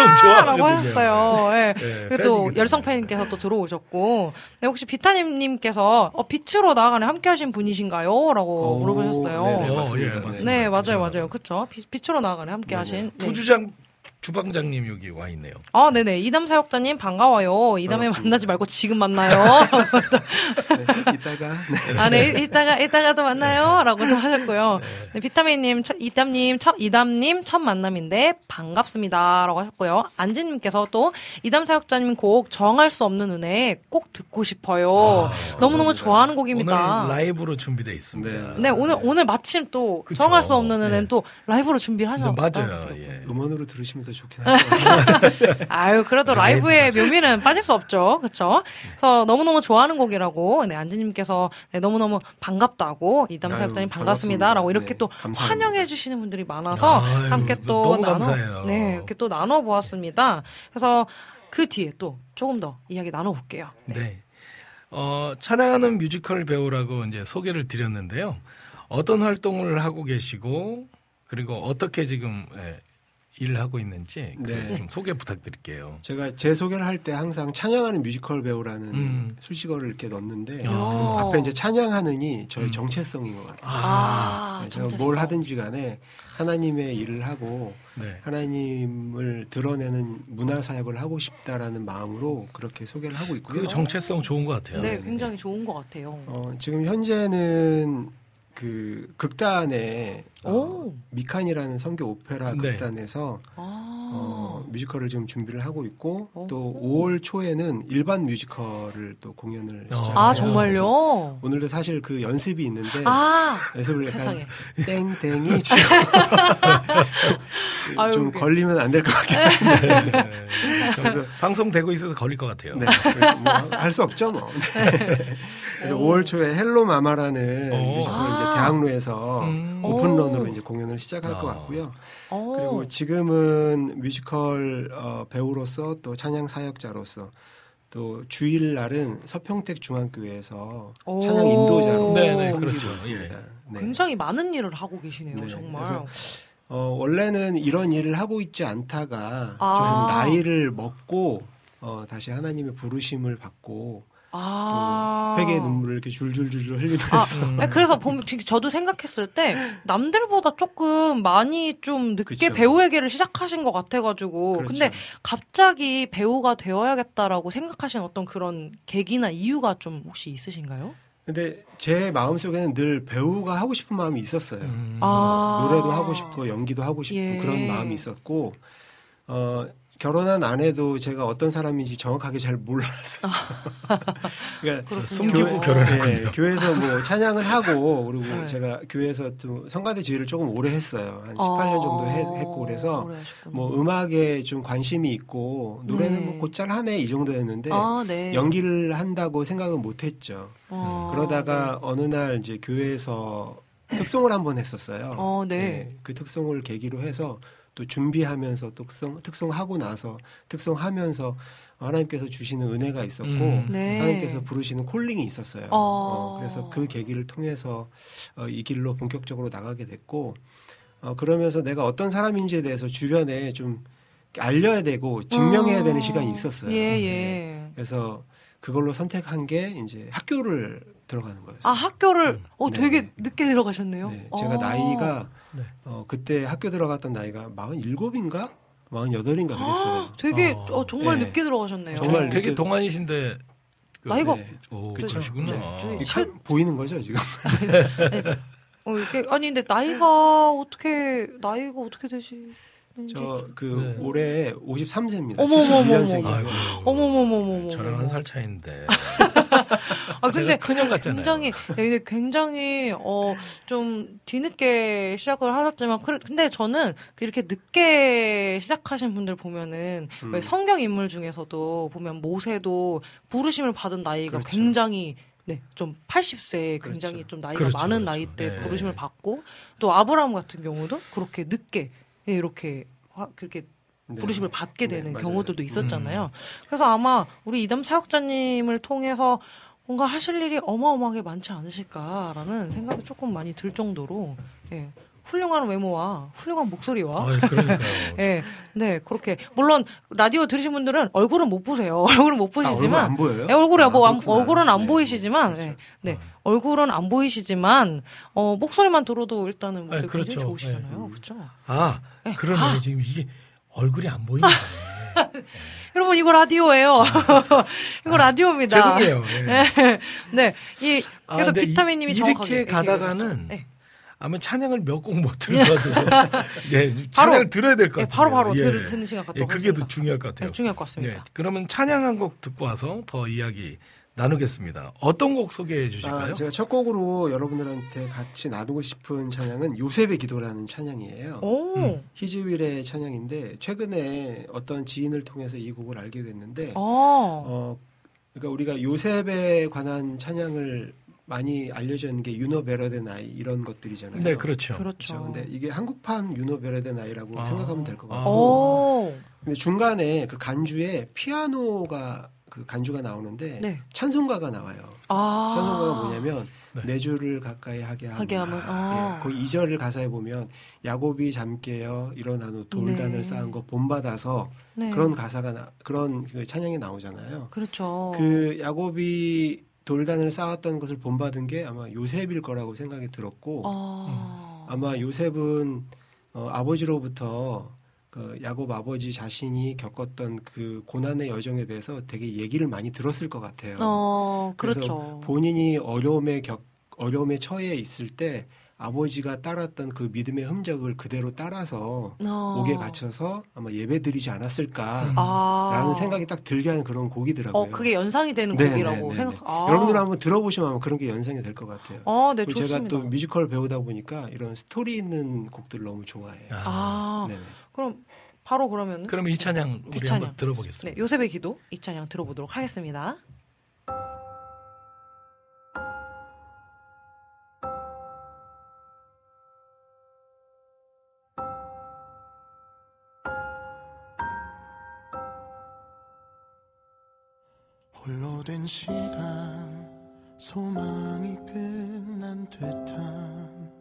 엄청 좋아하거든요. 라고 하셨어요. 네. 네, 그리고 또. 열성 팬님께서 또 들어오셨고, 네, 혹시 비타님님께서 어, 빛으로 나아가는 함께하신 분이신가요? 라고 오, 물어보셨어요. 네네, 어, 맞습니다. 예, 네. 맞습니다. 네, 맞아요, 그렇죠. 맞아요. 그쵸. 빛- 빛으로 나아가는 함께하신. 네. 부주장 주방장님 여기 와 있네요. 아, 네네. 이담 사역자님 반가워요. 이담에 반갑습니다. 만나지 말고 지금 만나요. 네, 이따가 네. 아, 네. 이따가, 이따가 또 만나요. 라고 또 하셨고요. 네, 비타민님, 첫, 이담님, 첫, 이담님 첫 만남인데 반갑습니다. 라고 하셨고요. 안지님께서 또 이담 사역자님 곡 정할 수 없는 은혜 꼭 듣고 싶어요. 너무너무 감사합니다. 좋아하는 곡입니다. 오늘 라이브로 준비돼 있습니다. 네. 네, 오늘, 오늘 마침 또 그쵸. 정할 수 없는 은혜는 네. 또 라이브로 준비를 하죠. 네, 맞아요. 예. 음원으로 들으시면 더 좋긴 할것 같아요. 아유, 그래도 라이브의 묘미는 빠질 수 없죠. 그쵸? 그래서 너무너무 좋아하는 곡이라고, 네, 안지님께서 네, 너무너무 반갑다고, 이담 사역자님 반갑습니다. 라고 이렇게 네, 또 감사합니다. 환영해주시는 분들이 많아서 아유, 함께 또 나눠, 감사해요. 네, 이렇게 또 나눠보았습니다. 그래서 그 뒤에 또 조금 더 이야기 나눠볼게요. 네. 어, 찬양하는 뮤지컬 배우라고 이제 소개를 드렸는데요. 어떤 활동을 하고 계시고 그리고 어떻게 지금 예, 일을 하고 있는지 그 네. 좀 소개 부탁드릴게요. 제가 제 소개를 할 때 항상 찬양하는 뮤지컬 배우라는 음. 수식어를 이렇게 넣는데 어. 앞에 이제 찬양하는이 음. 저의 정체성인 것 같아요. 아, 네, 제가 정체성. 뭘 하든지 간에 하나님의 일을 하고 네. 하나님을 드러내는 문화 사역을 하고 싶다라는 마음으로 그렇게 소개를 하고 있고요. 그 정체성 좋은 것 같아요. 네, 네, 굉장히 좋은 것 같아요. 어, 지금 현재는 그 극단에 어, 오. 미칸이라는 선교 오페라 네. 극단에서 아, 어, 뮤지컬을 지금 준비를 하고 있고 오. 또 5월 초에는 일반 뮤지컬을 또 공연을 어. 시작해요. 아 정말요? 오늘도 사실 그 연습이 있는데 아, 연습을 약간 세상에. 땡땡이 지금 아유, 좀 그게- 걸리면 안 될 것 같긴 한데 네. 좀 방송되고 있어서 걸릴 것 같아요. 네, 뭐할 수 없죠 뭐. 네. 그래서 5월 초에 헬로 마마라는 오. 뮤지컬 이제 아. 대학로에서 음. 오픈런 으로 오. 이제 공연을 시작할 것 아. 같고요. 어. 그리고 지금은 뮤지컬 어, 배우로서 또 찬양 사역자로서 또 주일 날은 서평택 중앙교회에서 오. 찬양 인도자로 네, 네, 섬기고 그렇죠. 있습니다. 네. 굉장히 많은 일을 하고 계시네요, 네, 정말. 그래서 어, 원래는 이런 일을 하고 있지 않다가 아. 좀 나이를 먹고 어, 다시 하나님의 부르심을 받고 아. 또 회개의 눈물을 이렇게 줄줄줄줄 흘리면서 음. 아니, 그래서 보면 저도 생각했을 때 남들보다 조금 많이 좀 늦게 그쵸. 배우에게를 시작하신 것 같아가지고 그렇죠. 근데 갑자기 배우가 되어야겠다라고 생각하신 어떤 그런 계기나 이유가 좀 혹시 있으신가요? 근데 제 마음속에는 늘 배우가 하고 싶은 마음이 있었어요. 음. 아. 노래도 하고 싶고 연기도 하고 싶고 예. 그런 마음이 있었고 어 결혼한 아내도 제가 어떤 사람인지 정확하게 잘 몰랐었죠. 그러니까. 숨기고 교회- 결혼했군요. 네, 교회에서 뭐 찬양은 하고 그리고 네. 제가 교회에서 또 성가대 지휘를 조금 오래 했어요. 한 18년 아. 정도 해- 했고 그래서 오래 하셨구나. 뭐 음악에 좀 관심이 있고 노래는 네. 뭐 곧잘 하네 이 정도였는데 아, 네. 연기를 한다고 생각은 못했죠. 어, 그러다가 어느 날 이제 교회에서 특송을 한번 했었어요. 어, 네. 그 특송을 계기로 해서 또 준비하면서 특송 특송하고 나서 특송하면서 하나님께서 주시는 은혜가 있었고 음. 네. 하나님께서 부르시는 콜링이 있었어요. 어. 어, 그래서 그 계기를 통해서 어, 이 길로 본격적으로 나가게 됐고 어, 그러면서 내가 어떤 사람인지에 대해서 주변에 좀 알려야 되고 증명해야 어. 되는 시간이 있었어요. 예, 네. 예. 그래서 그걸로 선택한 게 이제 학교를 들어가는 거였어요. 아, 학교를, 어, 네. 되게 늦게 들어가셨네요. 네, 제가 어. 나이가 네. 어, 그때 학교 들어갔던 나이가 47인가? 48인가 그랬어요. 아, 되게, 어. 어, 정말 네. 늦게 들어가셨네요. 정말 되게 늦게- 동안이신데 그- 나이가 네. 오, 그쵸. 그러시구나. 네, 칼- 보이는 거죠, 지금? 어, 이게, 아니, 근데 나이가 어떻게, 나이가 어떻게 되시? 저그 네. 올해 53세입니다. 어머머머머머. 71년생이고. 아이고. 어머머머머머. 저랑 한 살 차이인데. 아, 근데 큰형 같잖아요. 굉장히, 네, 근데 굉장히, 어, 좀 뒤늦게 시작을 하셨지만, 그래- 근데 저는 이렇게 늦게 시작하신 분들 보면은, 음. 왜 성경 인물 중에서도 보면 모세도 부르심을 받은 나이가 그렇죠. 굉장히 네, 좀 80세 굉장히 그렇죠. 좀 나이가 그렇죠, 많은 그렇죠. 나이 때 네. 부르심을 받고 또 아브라함 같은 경우도 그렇게 늦게 네, 이렇게 화- 그렇게 네. 부르심을 받게 네, 되는 맞아요. 경우들도 있었잖아요. 그래서 아마 우리 이담 사역자님을 통해서 뭔가 하실 일이 어마어마하게 많지 않으실까라는 생각이 조금 많이 들 정도로 예, 훌륭한 외모와 훌륭한 목소리와 아, 그러니까요. 예, 네 그렇게 물론 라디오 들으신 분들은 얼굴은 못 보세요. 얼굴은 못 아, 얼굴 보시지만 안 보여요? 예, 얼굴이 아, 뭐 안-. 얼굴은 안 네, 보이시지만 그렇죠. 예, 네 얼굴은 안 보이시지만 어, 목소리만 들어도 일단은 목소리 아, 그렇죠. 굉장히 좋으시잖아요. 네. 그렇죠? 아, 네. 그러네. 아. 지금 이게 얼굴이 안 보이네. 여러분 이거 라디오예요. 이거 라디오입니다. 아, 죄송해요. 예. 네, 이 아, 그래서 근데 비타민님이 이- 이렇게 가다가는. 네. 아마 찬양을 몇 곡 못 들어도 네, 찬양을 들어야 될것 예, 같아요. 바로 바로 예. 들, 듣는 시간 갖도록 예, 그게 더. 중요할 것 같아요. 네, 중요할 것 네, 같습니다. 그러면 찬양 한 곡 듣고 와서 더 이야기 나누겠습니다. 어떤 곡 소개해 주실까요? 아, 제가 첫 곡으로 여러분들한테 같이 나누고 싶은 찬양은 요셉의 기도라는 찬양이에요. 오, 음. 히즈윌의 찬양인데 최근에 어떤 지인을 통해서 이 곡을 알게 됐는데 어, 어 그러니까 우리가 요셉에 관한 찬양을 많이 알려져 있는 게 유노 베러데 나이 이런 것들이잖아요. 네, 그렇죠. 그렇죠. 그렇죠. 근데 이게 한국판 유노 베러데 나이라고 아. 생각하면 될것 아. 같고 오, 근데 중간에 그 간주에 피아노가 그 간주가 나오는데 네. 찬송가가 나와요. 아, 찬송가가 뭐냐면 네. 네 줄을 가까이 하게 하면, 하게 하면, 아. 예, 그 2절을 가사에 보면 야곱이 잠깨어 일어난 후 돌단을 네. 쌓은 거 본받아서 네. 그런 가사가 나, 그런 그 찬양이 나오잖아요. 그렇죠. 그 야곱이 돌단을 쌓았던 것을 본받은 게 아마 요셉일 거라고 생각이 들었고 아. 아마 요셉은 어, 아버지로부터 그 야곱 아버지 자신이 겪었던 그 고난의 여정에 대해서 되게 얘기를 많이 들었을 것 같아요. 어, 그래서 그렇죠. 본인이 어려움에 겪 어려움에 처해 있을 때 아버지가 따랐던 그 믿음의 흔적을 그대로 따라서 어. 옥에 갇혀서 아마 예배드리지 않았을까라는 아. 생각이 딱 들게 하는 그런 곡이더라고요. 어, 그게 연상이 되는 네, 곡이라고 네, 네, 생각. 네. 아. 여러분들 한번 들어보시면 아마 그런 게 연상이 될 것 같아요. 아, 네, 좋습니다. 제가 또 뮤지컬 배우다 보니까 이런 스토리 있는 곡들을 너무 좋아해요. 아, 네네. 그럼 바로 그러면 그러면 이 찬양 우리 이 찬양. 한번 들어보겠습니다. 네, 요셉의 기도 이 찬양 들어보도록 하겠습니다. 홀로 된 시간 소망이 끝난 듯한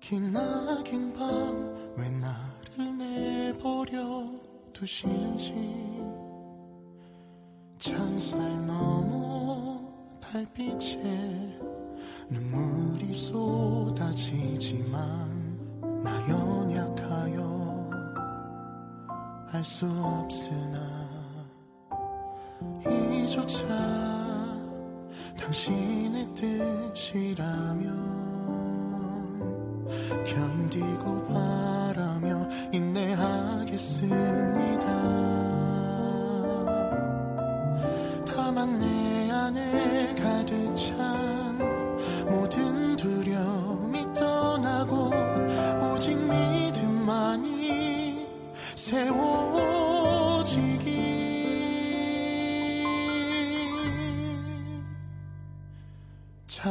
기나긴 밤 왜 나를 내버려 두시는지. 창살 너머 달빛에 눈물이 쏟아지지만 나 연약하여 알 수 없으나 이조차 당신의 뜻이라면 견디고 바라며 인내하겠습니다. 다만 내 안에 가득 찬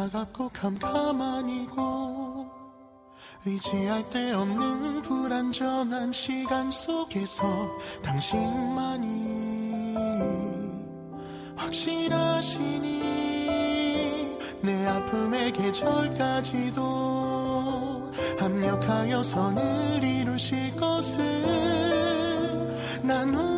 차갑고 캄캄하니고 의지할 데 없는 불안정한 시간 속에서 당신만이 확실하시니 내 아픔의 계절까지도 합력하여 선을 이루실 것을 난눈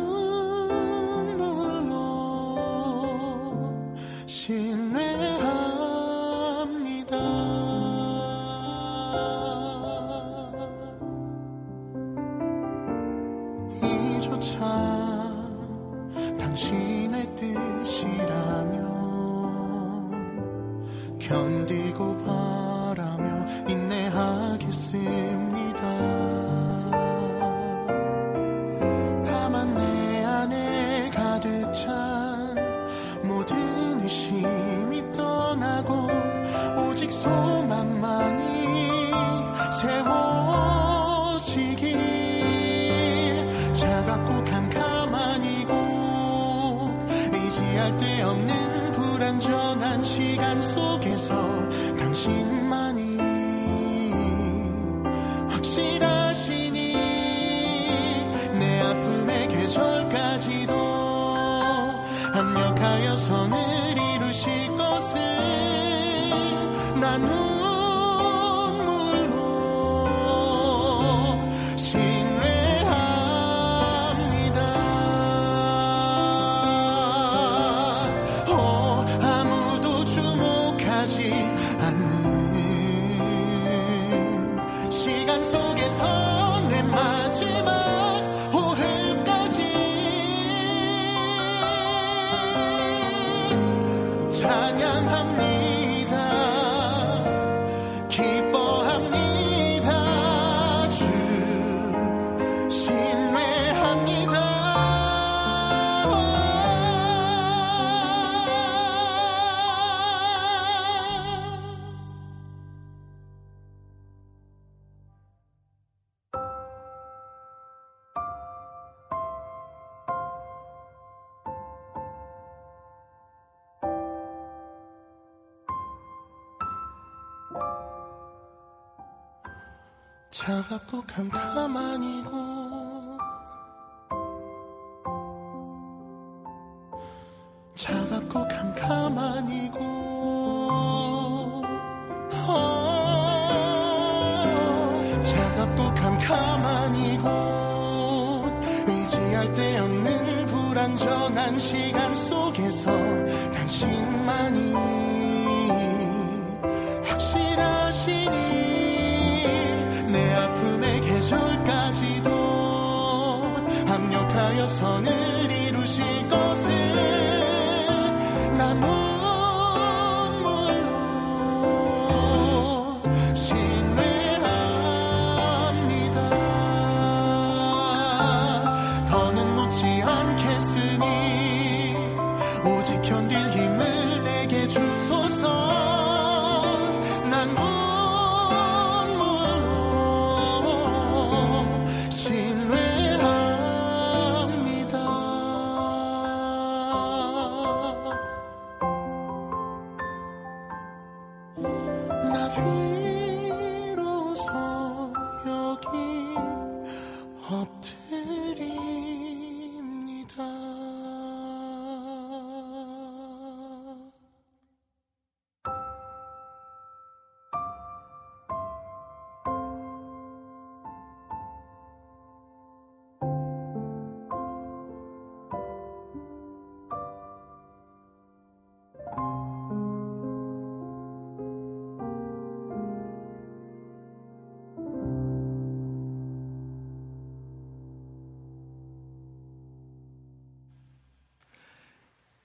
여기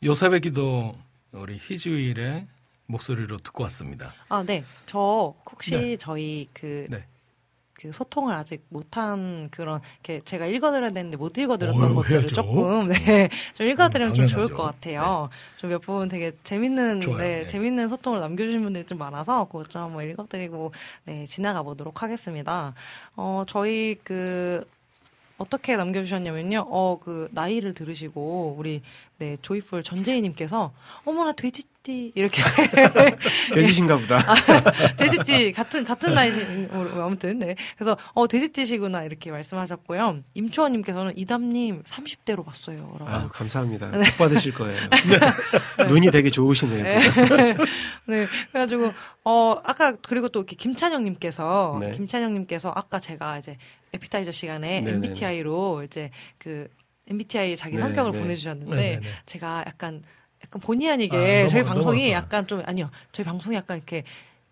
요셉의 기도 우리 희주일의 목소리로 듣고 왔습니다. 아, 네. 저 혹시 네. 저희 그, 네. 그 소통을 아직 못한 그런, 이렇게 제가 읽어드려야 되는데 못 읽어드렸던 어휴, 것들을 해야죠. 조금, 네. 좀 읽어드리면 좀 좋을. 것 같아요. 좀몇 부분 되게 재밌는, 좋아요. 네, 네. 재밌는 소통을 남겨주신 분들이 좀 많아서 그것 좀 한번 읽어드리고, 네, 지나가 보도록 하겠습니다. 어, 저희 그, 어떻게 남겨주셨냐면요. 어, 그, 나이를 들으시고, 우리, 네, 조이풀 전재희님께서, 어머나, 돼지띠, 이렇게. 돼지신가 보다. 돼지띠 같은 같은 나이신 어, 아무튼 네 그래서 어 돼지띠시구나 이렇게 말씀하셨고요 임초원님께서는 이담님 30대로 봤어요 라고 아유, 감사합니다. 복 받으실 거예요. 눈이 되게 좋으시네요. 네. 네 그래가지고 어 아까 그리고 또 이렇게 김찬영님께서 네. 김찬영님께서 아까 제가 이제 에피타이저 시간에 네네네. MBTI로 이제 그 MBTI 자기 네, 성격을 네. 보내주셨는데 네네네. 제가 약간 약간 본의 아니게 아, 저희 넘어가- 방송이 넘어가. 약간 좀 아니요 저희 방송이 약간 이렇게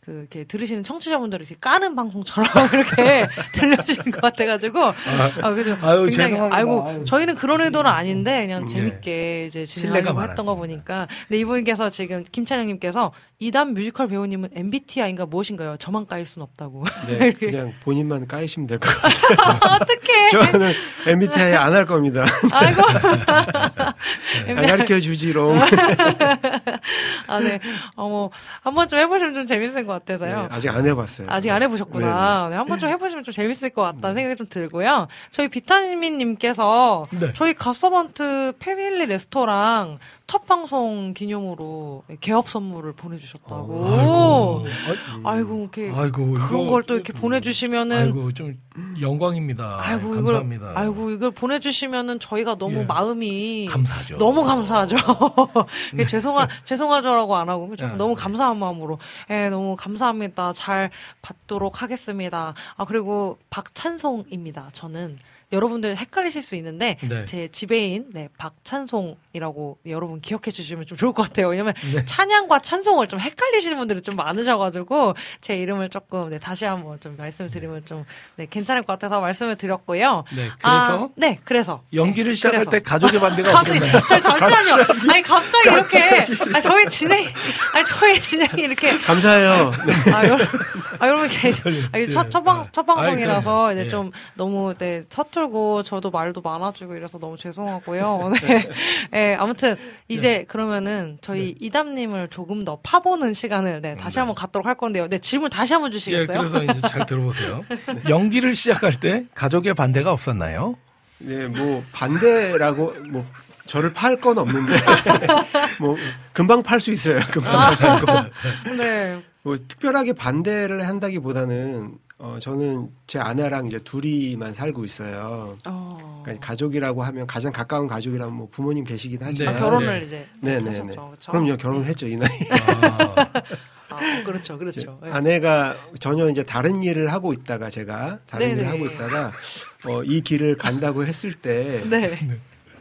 그 이렇게 들으시는 청취자분들이 이렇게 까는 방송처럼 이렇게 들려지는 것 같아가지고 아 그죠 아유, 굉장히 죄송합니다. 아이고 아유, 저희는 그런 의도는 아닌데 그냥 음, 재밌게 이제 진행하려고 했던 거. 보니까 근데 이분께서 지금 김찬영님께서 이담 뮤지컬 배우님은 MBTI인가 무엇인가요? 저만 까일 순 없다고 네, 그냥 본인만 까이시면 될 것 같아요. 어떡해 저는 MBTI 안 할 겁니다. 아이고 안 가르쳐 주지롱. 아, 네. 어머, 한번 좀 해보시면 좀 재밌을 것 네, 같아서요. 아직 안 해봤어요. 아직 안 해보셨구나. 네, 한번 좀 해보시면 좀 재밌을 것 같다는 생각이 좀 들고요. 저희 비타민님께서 네. 저희 갓서번트 패밀리 레스토랑 첫 방송 기념으로 개업 선물을 보내주셨다고. 아이고, 아이고, 이렇게 아이고 그런 걸 또 이렇게 보내주시면은 아이고 좀 영광입니다. 아이고 이걸 감사합니다. 아이고 이걸 보내주시면은 저희가 너무 예. 마음이 감사하죠. 너무 감사하죠. 이게 죄송하 죄송하죠라고 안 하고 좀 네, 너무 네. 감사한 마음으로 예 너무 감사합니다. 잘 받도록 하겠습니다. 아 그리고 박찬송입니다. 저는 여러분들 헷갈리실 수 있는데 네. 제 지배인 네 박찬송 이라고 여러분 기억해 주시면 좀 좋을 것 같아요. 왜냐면 네. 찬양과 찬송을 좀 헷갈리시는 분들이 좀 많으셔가지고 제 이름을 조금 네, 다시 한번 좀 말씀드리면 좀 네, 괜찮을 것 같아서 말씀을 드렸고요. 네, 아, 그래서 네, 그래서 연기를 네, 시작할 그래서. 때 가족의 반대가 갑자기 없었나요? 저 잠시만요. 아니 갑자기 이렇게 아니 저희 진행 아니 저희 진행이 이렇게 감사해요. 네. 아 여러분 아 여러분 이렇게 아니 첫 첫 방 첫 아이, 방송이라서. 이제 예. 좀 너무 네 서툴고 저도 말도 많아지고 이래서 너무 죄송하고요. 네. 예, 아무튼 이제 그러면은 저희 이담님을 조금 더 파보는 시간을 네 다시 네. 한번 갖도록 할 건데요. 네 질문 다시 한번 예, 주시겠어요? 그래서 이제 잘 들어보세요. 연기를 시작할 때 가족의 반대가 없었나요? 네, 뭐 반대라고 뭐 저를 팔 건 없는데 뭐 금방 팔 수 있어요. 금방 팔 수 있고 네. 뭐 특별하게 반대를 한다기보다는 어 저는 제 아내랑 이제 둘이만 살고 있어요. 어. 그러니까 가족이라고 하면 가장 가까운 가족이라면 뭐 부모님 계시긴 아, 하지만 네. 결혼을 이제 네네네. 그렇죠? 그럼요 결혼을 했죠 이 나이. 아, 아, 그렇죠, 그렇죠. 예. 아내가 전혀 이제 다른 일을 하고 있다가 제가 다른 네네. 일을 하고 있다가 어, 이 길을 간다고 했을 때 네.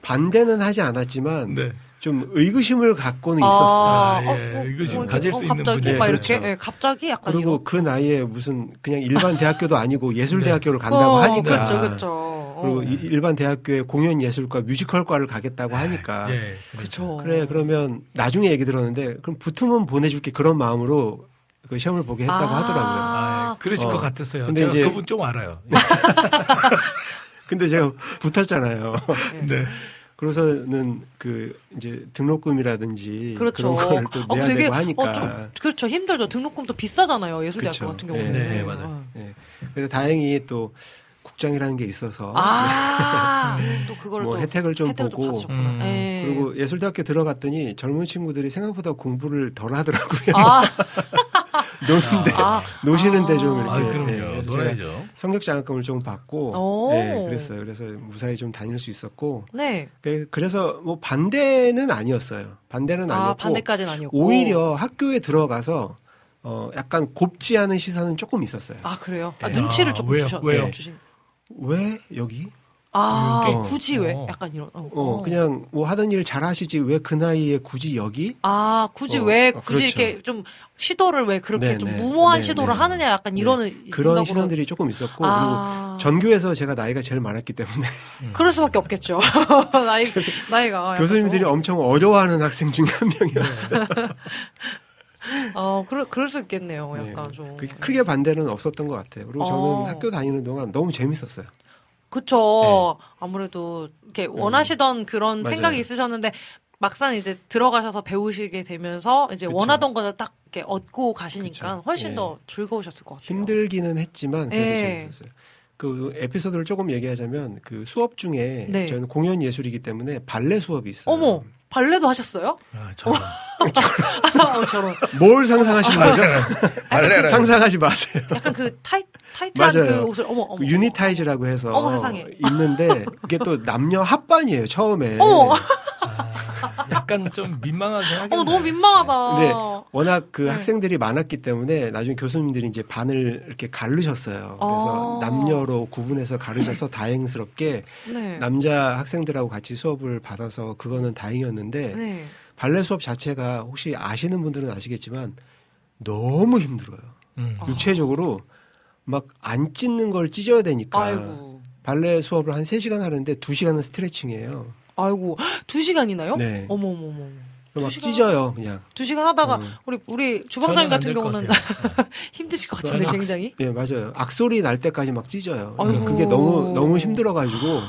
반대는 하지 않았지만 네. 좀 의구심을 갖고는 있었어요. 아, 예. 의구심 가질 수 있는 갑자기 분이에요. 막 네, 이렇게 그렇죠. 예, 갑자기 약간 그리고 이런- 그 나이에 무슨 그냥 일반 대학교도 아니고 예술 대학교를 간다고 어, 하니까 그렇죠, 그렇죠. 그리고 어. 이- 일반 대학교에 공연 예술과 뮤지컬과를 가겠다고 하니까 예. 그렇죠. 그래 그러면 나중에 얘기 들었는데 그럼 붙으면 보내줄게 그런 마음으로 그 시험을 보게 했다고 아. 하더라고요. 아, 그러실 어. 것 같았어요. 근데 제가 이제- 그분 좀 알아요. 근데 제가 붙었잖아요. 네. 그래서는 그 이제 등록금이라든지 그렇죠. 그런 거를 또 어, 내야 되게 되고 하니까 어, 좀, 그렇죠. 힘들죠. 등록금도 비싸잖아요. 예술대학교 그렇죠. 같은 경우는. 네, 네, 맞아요. 예. 그래서 다행히 또 국장이라는 게 있어서 아, 또 그걸 뭐 또 혜택을 좀 혜택을 보고. 음, 예. 그리고 예술대학교 들어갔더니 젊은 친구들이 생각보다 공부를 덜 하더라고요. 아, 노는데 아, 노시는데 아. 좀 이렇게 아, 예, 놀아야죠. 성적 장학금을 좀 받고 오. 예, 그랬어요. 그래서 무사히 좀 다닐 수 있었고 네. 그래- 그래서 뭐 반대는 아니었어요. 반대는 아, 아니었고 반대까지는 아니었고. 오히려 학교에 들어가서 어 약간 곱지 않은 시선은 조금 있었어요. 아, 그래요? 아, 네. 눈치를 아, 조금 왜요? 주셨, 왜요? 네, 주신. 왜 여기? 아, 어. 굳이 왜? 어. 약간 이런. 어, 어, 어. 그냥 뭐 하던 일 잘하시지 왜 그 나이에 굳이 여기? 아, 굳이 어, 왜, 어, 굳이 그렇죠. 이렇게 좀 시도를 왜 그렇게 네, 좀 네. 무모한 네, 시도를 네. 하느냐 약간 네. 이러는 그런. 시선들이 조금 있었고 아. 그리고 전교에서 제가 나이가 제일 많았기 때문에 그럴 수밖에 없겠죠. 나이, 나이가. 교수님들이 좀. 엄청 어려워하는 학생 중에 한 명이었어요. 어, 그럴, 그럴 수 있겠네요. 네. 약간 좀. 그 크게 반대는 없었던 것 같아요. 그리고 저는 어. 학교 다니는 동안 너무 재밌었어요. 그쵸. 아무래도 이렇게 원하시던 그런 네. 맞아요. 생각이 있으셨는데 막상 이제 들어가셔서 배우시게 되면서 이제 그쵸. 원하던 거를 딱 이렇게 얻고 가시니까 그쵸. 훨씬 예. 더 즐거우셨을 것 같아요. 힘들기는 했지만 그래도 예. 재밌었어요. 그 에피소드를 조금 얘기하자면 그 수업 중에 네. 저는 공연 예술이기 때문에 발레 수업이 있어요. 어머, 발레도 하셨어요? 아, 저는 어, 저런. 뭘 상상하시는 거죠? 발레를 상상하지 마세요. 약간 그 타이, 타이트한 맞아요. 그 옷을, 어머, 어머. 그 유니타이즈라고 해서 어머, 세상에. 있는데 이게 또 남녀 합반이에요 처음에. 어머. 아, 약간 좀 민망하게 하겠네요. 어머, 너무 민망하다. 네. 워낙 그 네. 학생들이 많았기 때문에 나중에 교수님들이 이제 반을 이렇게 가르셨어요. 그래서 아. 남녀로 구분해서 가르셔서 다행스럽게 네. 남자 학생들하고 같이 수업을 받아서 그거는 다행이었는데 네. 발레 수업 자체가 혹시 아시는 분들은 아시겠지만 너무 힘들어요. 음. 육체적으로 막 안 찢는 걸 찢어야 되니까 아이고. 발레 수업을 한 3시간 하는데 2시간은 스트레칭이에요. 아이고. 두 시간이나요? 네. 어머, 어머, 어머. 막두 시간? 찢어요, 그냥. 두 시간 하다가 음. 우리 우리 주방장님 같은 경우는. 힘드실 것 같은데 굉장히. 예, 맞아요. 악소리 날 때까지 막 찢어요. 아이고. 그게 너무 너무 힘들어가지고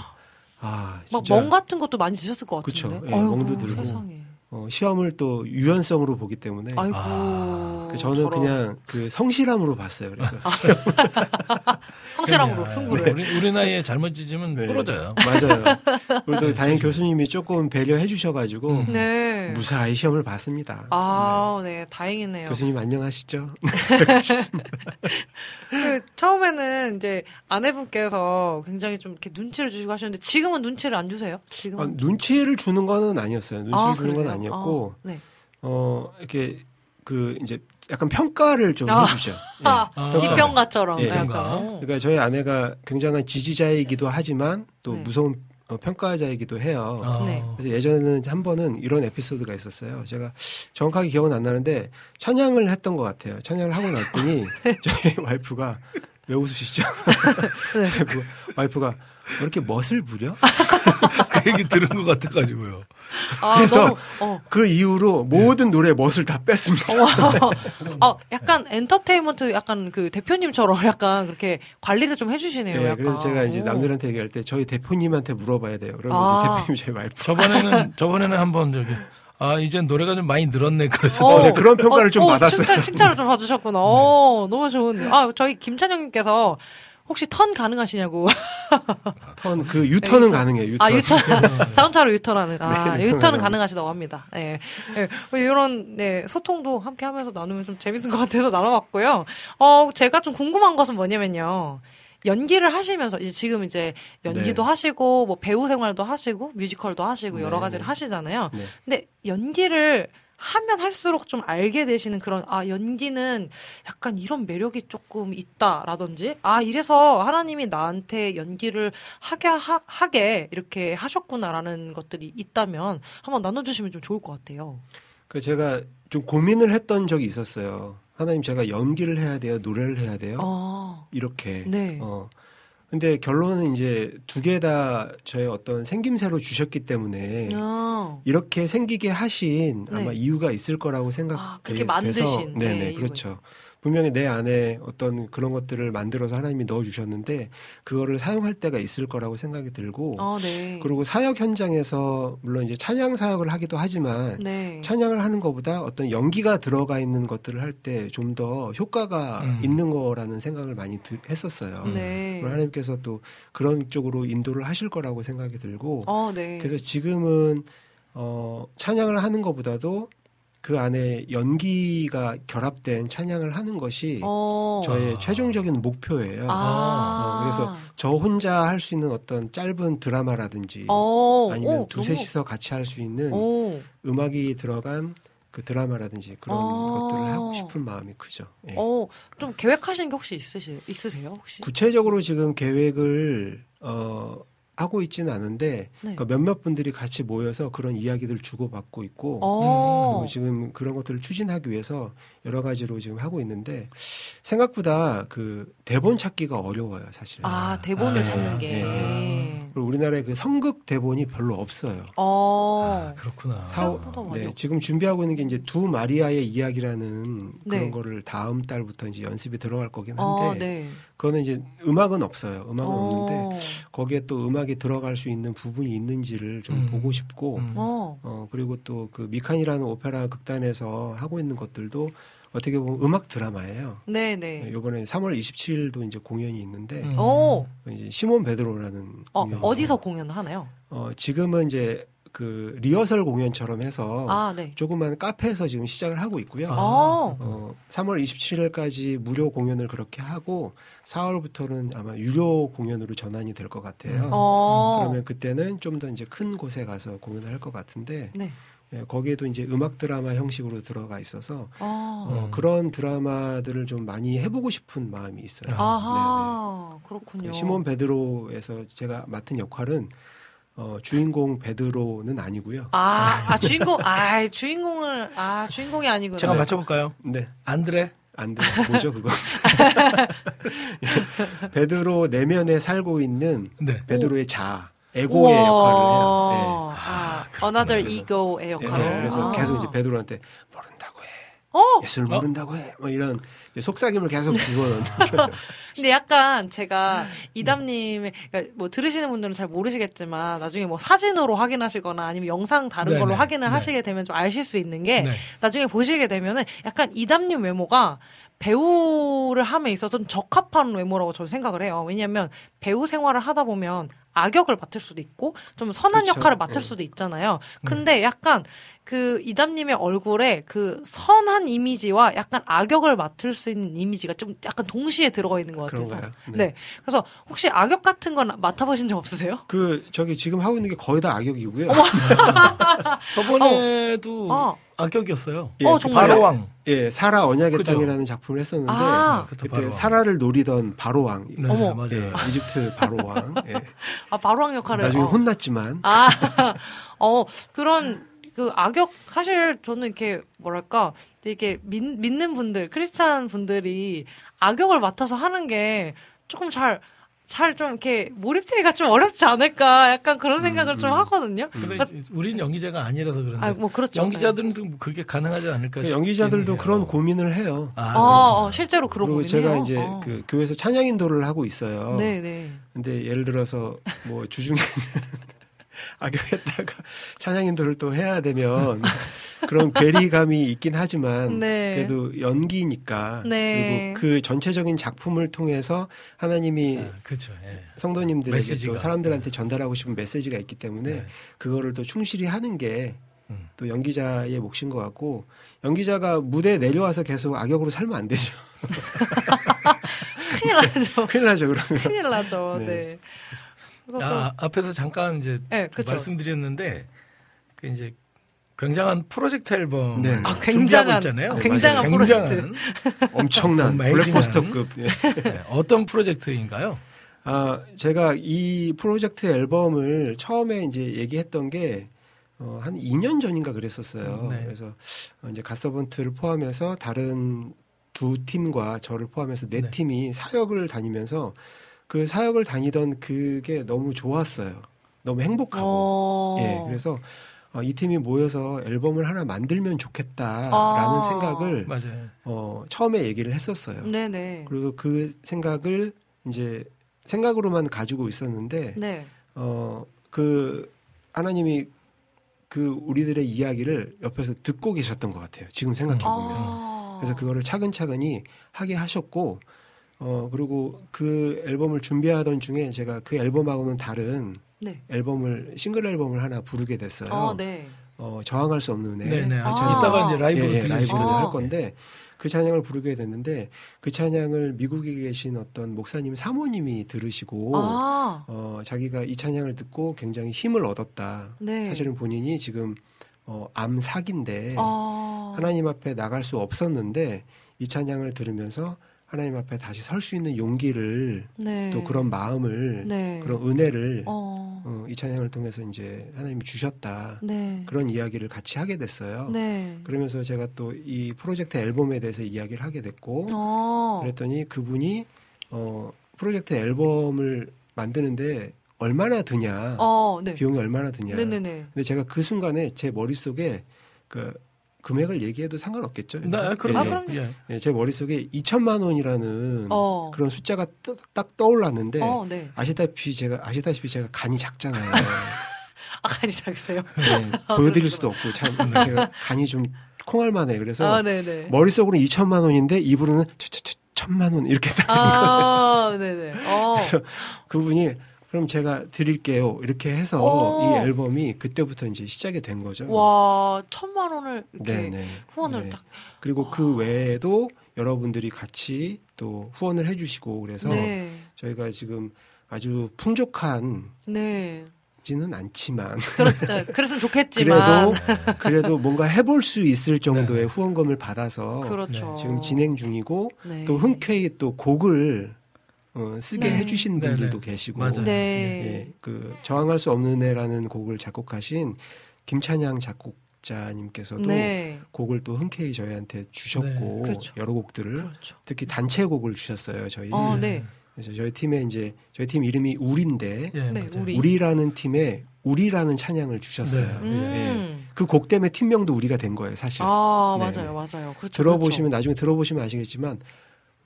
아막 진짜 멍 같은 것도 많이 드셨을 것 그쵸. 같은데. 예, 아이고, 멍도 들고. 세상에. 어, 시험을 또 유연성으로 보기 때문에 아이고. 아, 그 저는 저런. 그냥 그 성실함으로 봤어요. 그래서 성실함으로 그럼요. 승부를. 우리, 우리 나이에 잘못 찢으면 네. 부러져요. 맞아요. 그래도 다행 교수님이 조금 배려해 주셔가지고 음. 네. 무사히 시험을 봤습니다. 아, 네, 네. 다행이네요. 교수님 안녕하시죠? 그 처음에는 이제 아내분께서 굉장히 좀 이렇게 눈치를 주시고 하셨는데 지금은 눈치를 안 주세요? 지금은? 아, 눈치를 주는 거는 아니었어요. 눈치를 아, 주는 건 그러세요? 아니 었고 아, 네. 어 이렇게 그 이제 약간 평가를 좀 아. 해주죠. 예. 아, 아. 비평가처럼 예. 약간. 평가. 어. 그러니까 저희 아내가 굉장한 지지자이기도 하지만 또 네. 무서운 어, 평가자이기도 해요. 어. 네. 그래서 예전에는 한 번은 이런 에피소드가 있었어요. 제가 정확하게 기억은 안 나는데 찬양을 했던 것 같아요. 찬양을 하고 났더니 저희 와이프가 왜 웃으시죠? 네. 와이프- 와이프가 왜 이렇게 멋을 부려? 그 얘기 들은 것 같아가지고요. 아, 그래서 너무, 어. 그 이후로 모든 노래 멋을 다 뺐습니다. 어, 약간 엔터테인먼트 약간 그 대표님처럼 약간 그렇게 관리를 좀 해주시네요. 네, 약간. 그래서 제가 이제 오. 남들한테 얘기할 때 저희 대표님한테 물어봐야 돼요. 그러면 아. 대표님 저희 와이프. 저번에는 저번에는 한번 저기 아 이제 노래가 좀 많이 늘었네 그래서 어, 네, 그런 평가를 좀 받았어요. 칭찬, 칭찬을 좀 받으셨구나. 어, 너무 좋은데. 아, 저희 김찬영님께서 혹시 턴 가능하시냐고. 턴, 그 유턴은 유턴. 가능해요. 유턴. 아, 유턴. 자동차로 유턴하는. 아, 네, 유턴은. 가능하시다고 합니다. 예. 예. 뭐 이런, 네, 소통도 함께 하면서 나누면 좀 재밌을 것 같아서 나눠봤고요. 어, 제가 좀 궁금한 것은 뭐냐면요. 연기를 하시면서, 이제 지금 이제 연기도 네. 하시고, 뭐 배우 생활도 하시고, 뮤지컬도 하시고, 여러 네, 가지를 네. 하시잖아요. 네. 근데 연기를 하면 할수록 좀 알게 되시는 그런 아 연기는 약간 이런 매력이 조금 있다라든지 아 이래서 하나님이 나한테 연기를 하게 하, 하게 이렇게 하셨구나라는 것들이 있다면 한번 나눠주시면 좀 좋을 것 같아요. 그 제가 좀 고민을 했던 적이 있었어요. 하나님 제가 연기를 해야 돼요, 노래를 해야 돼요. 아, 이렇게. 네. 어. 근데 결론은 이제 두 개 다 저의 어떤 생김새로 주셨기 때문에 아, 이렇게 생기게 하신 네. 아마 이유가 있을 거라고 아, 생각돼서 그렇게 만드신, 네, 네네 이유가 그렇죠. 분명히 내 안에 어떤 그런 것들을 만들어서 하나님이 넣어 주셨는데 그거를 사용할 때가 있을 거라고 생각이 들고 아, 네. 그리고 사역 현장에서 물론 이제 찬양 사역을 하기도 하지만 네. 찬양을 하는 것보다 어떤 연기가 들어가 있는 것들을 할 때 좀 더 효과가 음. 있는 거라는 생각을 많이 드- 했었어요. 네. 하나님께서 또 그런 쪽으로 인도를 하실 거라고 생각이 들고 어, 네. 그래서 지금은 어, 찬양을 하는 것보다도 그 안에 연기가 결합된 찬양을 하는 것이 어. 저의 아. 최종적인 목표예요. 아. 어, 그래서 저 혼자 할 수 있는 어떤 짧은 드라마라든지 어. 아니면 오, 두셋이서 같이 할 수 있는 오. 음악이 들어간 그 드라마라든지 그런 아. 것들을 하고 싶은 마음이 크죠. 예. 어, 좀 계획하신 게 혹시 있으시, 있으세요, 혹시? 구체적으로 지금 계획을 어, 하고 있지는 않은데 네. 그러니까 몇몇 분들이 같이 모여서 그런 이야기들 주고받고 있고 어. 그리고 지금 그런 것들을 추진하기 위해서 여러 가지로 지금 하고 있는데 생각보다 그 대본 찾기가 어려워요, 사실. 아, 대본을 아, 찾는 예, 게. 예, 그리고 우리나라에 그 성극 대본이 별로 없어요. 어. 아, 그렇구나. 사오- 많이 네, 없- 지금 준비하고 있는 게 이제 두 마리아의 이야기라는 그런 네. 거를 다음 달부터 이제 연습이 들어갈 거긴 한데 어, 네. 그거는 이제 음악은 없어요. 음악은 어. 없는데 거기에 또 음악이 들어갈 수 있는 부분이 있는지를 좀 음. 보고 싶고 음. 어. 어 그리고 또 그 미칸이라는 오페라 극단에서 하고 있는 것들도 어떻게 보면 음악 드라마예요. 네, 네. 이번에 3월 27일도 이제 공연이 있는데 음. 오. 이제 시몬 베드로라는 어, 공연. 어디서 공연을 하나요? 어 지금은 이제 그 리허설 공연처럼 해서 아, 네. 조그만 카페에서 지금 시작을 하고 있고요. 아. 어. 어, 3월 27일까지 무료 공연을 그렇게 하고 4월부터는 아마 유료 공연으로 전환이 될 것 같아요. 음. 어. 그러면 그때는 좀 더 이제 큰 곳에 가서 공연을 할 것 같은데 네. 예, 거기에도 이제 음악 드라마 형식으로 들어가 있어서 아. 어, 음. 그런 드라마들을 좀 많이 해보고 싶은 마음이 있어요. 아하. 네네. 그렇군요. 그 시몬 베드로에서 제가 맡은 역할은 어, 주인공 베드로는 아니고요. 아, 아, 주인공, 아, 주인공을, 아, 주인공이 아니구나. 제가 맞춰볼까요? 네. 안드레? 안 돼. 뭐죠, 그거? 베드로 내면에 살고 있는 네. 베드로의 자아, 에고의 역할을 해요. 우와. 아, another 그래서- ego의 예. 역할을. 예, 그래서 아. 계속 이제 베드로한테 모른다고 해. 어? 예술 모른다고 해. 뭐 이런 속삭임을 계속 주고는. 근데 약간 제가 이담님의 그러니까 뭐 들으시는 분들은 잘 모르시겠지만 나중에 뭐 사진으로 확인하시거나 아니면 영상 다른 네네. 걸로 확인을 네. 하시게 되면 좀 아실 수 있는 게 네. 나중에 보시게 되면은 약간 이담님 외모가 배우를 함에 있어서 좀 적합한 외모라고 저는 생각을 해요. 왜냐하면 배우 생활을 하다 보면 악역을 맡을 수도 있고 좀 선한 그렇죠. 역할을 맡을 네. 수도 있잖아요. 근데 약간 그 이담님의 얼굴에 그 선한 이미지와 약간 악역을 맡을 수 있는 이미지가 좀 약간 동시에 들어가 있는 것 같아서. 그런가요? 네. 그래서 혹시 악역 같은 건 맡아보신 적 없으세요? 그 저기 지금 하고 있는 게 거의 다 악역이고요. 저번에도 어. 악역이었어요. 예, 어, 그 정말요? 바로왕. 예, 사라 언약의 그죠. 땅이라는 작품을 했었는데 아. 그때 그때 바로왕. 사라를 노리던 바로왕. 네, 어머. 맞아요. 예, 이집트 바로왕. 예. 아, 바로왕 역할을. 나중에 어. 혼났지만 아, 어, 그런, 그 악역, 사실 저는 이렇게, 뭐랄까, 되게 믿, 믿는 분들, 크리스찬 분들이 악역을 맡아서 하는 게 조금 잘, 잘 좀 이렇게 몰입되기가 좀 어렵지 않을까, 약간 그런 생각을 음, 좀 음. 하거든요. 근데 이제 우린 연기자가 아니라서 그런데 아, 뭐, 그렇죠. 연기자들은 좀 그게 가능하지 않을까 그 연기자들도 그런. 고민을 해요. 아, 아. 어, 실제로 그런 그리고 고민을 제가 해요? 이제 어. 그 교회에서 찬양 인도를 하고 있어요. 네, 네. 근데 예를 들어서 뭐 주중에는 악역했다가 찬양 인도를 또 해야 되면 그런 괴리감이 있긴 하지만 네. 그래도 연기니까 네. 그리고 그 전체적인 작품을 통해서 하나님이 아, 그렇죠. 예. 성도님들에게 메시지가. 또 사람들한테 전달하고 싶은 메시지가 있기 때문에 네. 그거를 또 충실히 하는 게또 음. 연기자의 몫인 것 같고 연기자가 무대에 내려와서 계속 악역으로 살면 안 되죠. 큰일 나죠. 큰일 나죠 그러면. 큰일 나죠. 네. 네. 그래서 아, 앞에서 잠깐 이제 네. 말씀드렸는데 그 이제 굉장한 프로젝트 앨범 네. 아, 준비하고 굉장한- 있잖아요. 아, 굉장한 굉장한 엄청난 정말 블랙포스터급. 예. 네, 어떤 프로젝트인가요? 아, 제가 이 프로젝트 앨범을 처음에 이제 얘기했던 게, 어, 한 2년 전인가 그랬었어요. 네. 그래서 어, 이제 갓서번트를 포함해서 다른 두 팀과 저를 포함해서 네, 네. 팀이 사역을 다니면서 그 사역을 다니던 그게 너무 좋았어요. 너무 행복하고. 어. 예, 그래서 어, 이 팀이 모여서 앨범을 하나 만들면 좋겠다라는 아. 생각을 맞아요. 어, 처음에 얘기를 했었어요. 네네. 그리고 그 생각을 이제 생각으로만 가지고 있었는데 네. 어 그 하나님이 그 우리들의 이야기를 옆에서 듣고 계셨던 것 같아요. 지금 생각해 보면. 아. 그래서 그거를 차근차근히 하게 하셨고 어 그리고 그 앨범을 준비하던 중에 제가 그 앨범하고는 다른 네. 앨범을 싱글 앨범을 하나 부르게 됐어요. 아, 네. 어 저항할 수 없는 은혜. 네네. 아. 이따가 이제 라이브로 예, 예, 라이브로. 아. 할 건데 그 찬양을 부르게 됐는데 그 찬양을 미국에 계신 어떤 목사님 사모님이 들으시고 아. 어, 자기가 이 찬양을 듣고 굉장히 힘을 얻었다. 네. 사실은 본인이 지금 어, 암 사기인데 아. 하나님 앞에 나갈 수 없었는데 이 찬양을 들으면서 하나님 앞에 다시 설 수 있는 용기를 네. 또 그런 마음을 네. 그런 은혜를 어. 어, 이 찬양을 통해서 이제 하나님이 주셨다. 네. 그런 이야기를 같이 하게 됐어요. 네. 그러면서 제가 또 이 프로젝트 앨범에 대해서 이야기를 하게 됐고 어. 그랬더니 그분이 어 프로젝트 앨범을 만드는데 얼마나 드냐 어, 네. 비용이 얼마나 드냐 네네네. 근데 제가 그 순간에 제 머릿 속에 그 금액을 얘기해도 상관없겠죠 네, 예, 그럼 아, 예, 그럼요. 예. 예, 제 머릿속에 2천만 원이라는 어. 그런 숫자가 떠- 딱 떠올랐는데 어, 네. 아시다시피 제가 아시다시피 제가 간이 작잖아요 아, 간이 작으세요? 네, 보여드릴 수도 없고 참 제가 간이 좀 콩알만해 그래서 아, 네네. 머릿속으로는 2천만 원인데 입으로는 천만 원 이렇게 딱 아, 네네. 어. 그래서 그분이 그럼 제가 드릴게요 이렇게 해서 오. 이 앨범이 그때부터 이제 시작이 된 거죠. 와, 천만 원을 이렇게 네네. 후원을 네. 딱. 그리고 그 외에도 여러분들이 같이 또 후원을 해주시고 그래서 네. 저희가 지금 아주 풍족한지는 네. 않지만 그렇죠. 그랬으면 좋겠지만. 그래도 그래도 뭔가 해볼 수 있을 정도의 후원금을 받아서 그렇죠. 지금 진행 중이고 네. 또 흔쾌히 또 곡을 어, 쓰게 네. 해주신 네네. 분들도 계시고 맞아요. 네. 예, 그 저항할 수 없는 애라는 곡을 작곡하신 김찬양 작곡자님께서도 네. 곡을 또 흔쾌히 저희한테 주셨고 네. 그렇죠. 여러 곡들을 그렇죠. 특히 단체 곡을 주셨어요 저희. 어, 네. 그래서 저희 팀에 이제 저희 팀 이름이 우리인데 예, 네. 우리. 우리 라는 팀에 우리라는 찬양을 주셨어요. 네. 음. 그곡 때문에 팀명도 우리가 된 거예요 사실. 아, 네. 맞아요. 맞아요. 그렇죠. 들어보시면 나중에 들어보시면 아시겠지만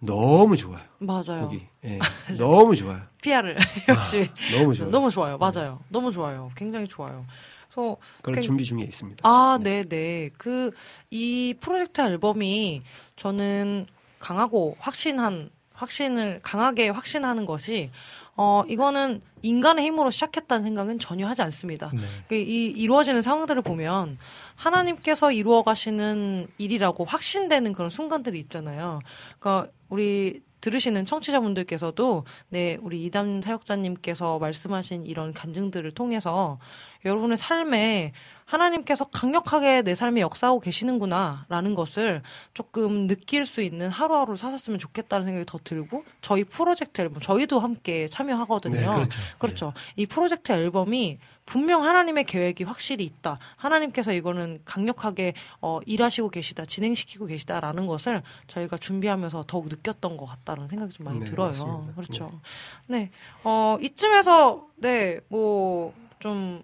너무 좋아요. 맞아요. 곡이 예, 너무 좋아요. PR을 열심히. 너무 좋아요. 너무 좋아요. 맞아요. 너무 좋아요. 굉장히 좋아요. 그래서 굉- 준비 중에 있습니다. 아, 네, 네. 그 이 프로젝트 앨범이 저는 강하고 확신한 확신을 강하게 확신하는 것이 어 이거는 인간의 힘으로 시작했다는 생각은 전혀 하지 않습니다. 네. 그이 이루어지는 상황들을 보면 하나님께서 이루어 가시는 일이라고 확신되는 그런 순간들이 있잖아요. 그러니까 우리 들으시는 청취자분들께서도 네, 우리 이담 사역자님께서 말씀하신 이런 간증들을 통해서 여러분의 삶에 하나님께서 강력하게 내 삶에 역사하고 계시는구나라는 것을 조금 느낄 수 있는 하루하루 사셨으면 좋겠다는 생각이 더 들고 저희 프로젝트 앨범 저희도 함께 참여하거든요. 네, 그렇죠. 그렇죠. 이 프로젝트 앨범이 분명 하나님의 계획이 확실히 있다. 하나님께서 이거는 강력하게 어, 일하시고 계시다, 진행시키고 계시다라는 것을 저희가 준비하면서 더욱 느꼈던 것 같다는 생각이 좀 많이 네, 들어요. 맞습니다. 그렇죠. 네. 어, 이쯤에서 네, 뭐좀좀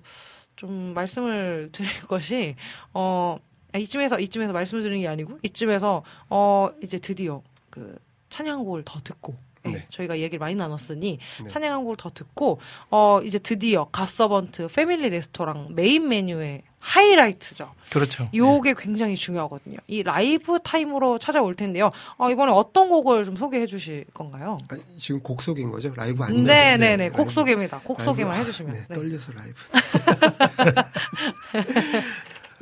말씀을 드릴 것이 어 아, 이쯤에서 이쯤에서 말씀을 드리는 게 아니고 이쯤에서 어 이제 드디어 그 찬양곡을 더 듣고 네, 네. 저희가 얘기를 많이 나눴으니 네. 찬양곡을 더 듣고 어 이제 드디어 갓서번트 패밀리 레스토랑 메인 메뉴의 하이라이트죠. 그렇죠. 요게 굉장히 중요하거든요. 이 라이브 타임으로 찾아올 텐데요. 어, 이번에 어떤 곡을 좀 소개해 주실 건가요? 아, 지금 곡 소개인 거죠? 라이브 아니면 네, 네, 네. 곡. 소개입니다. 곡 라이브. 소개만 아, 해주시면. 네, 네. 떨려서 라이브.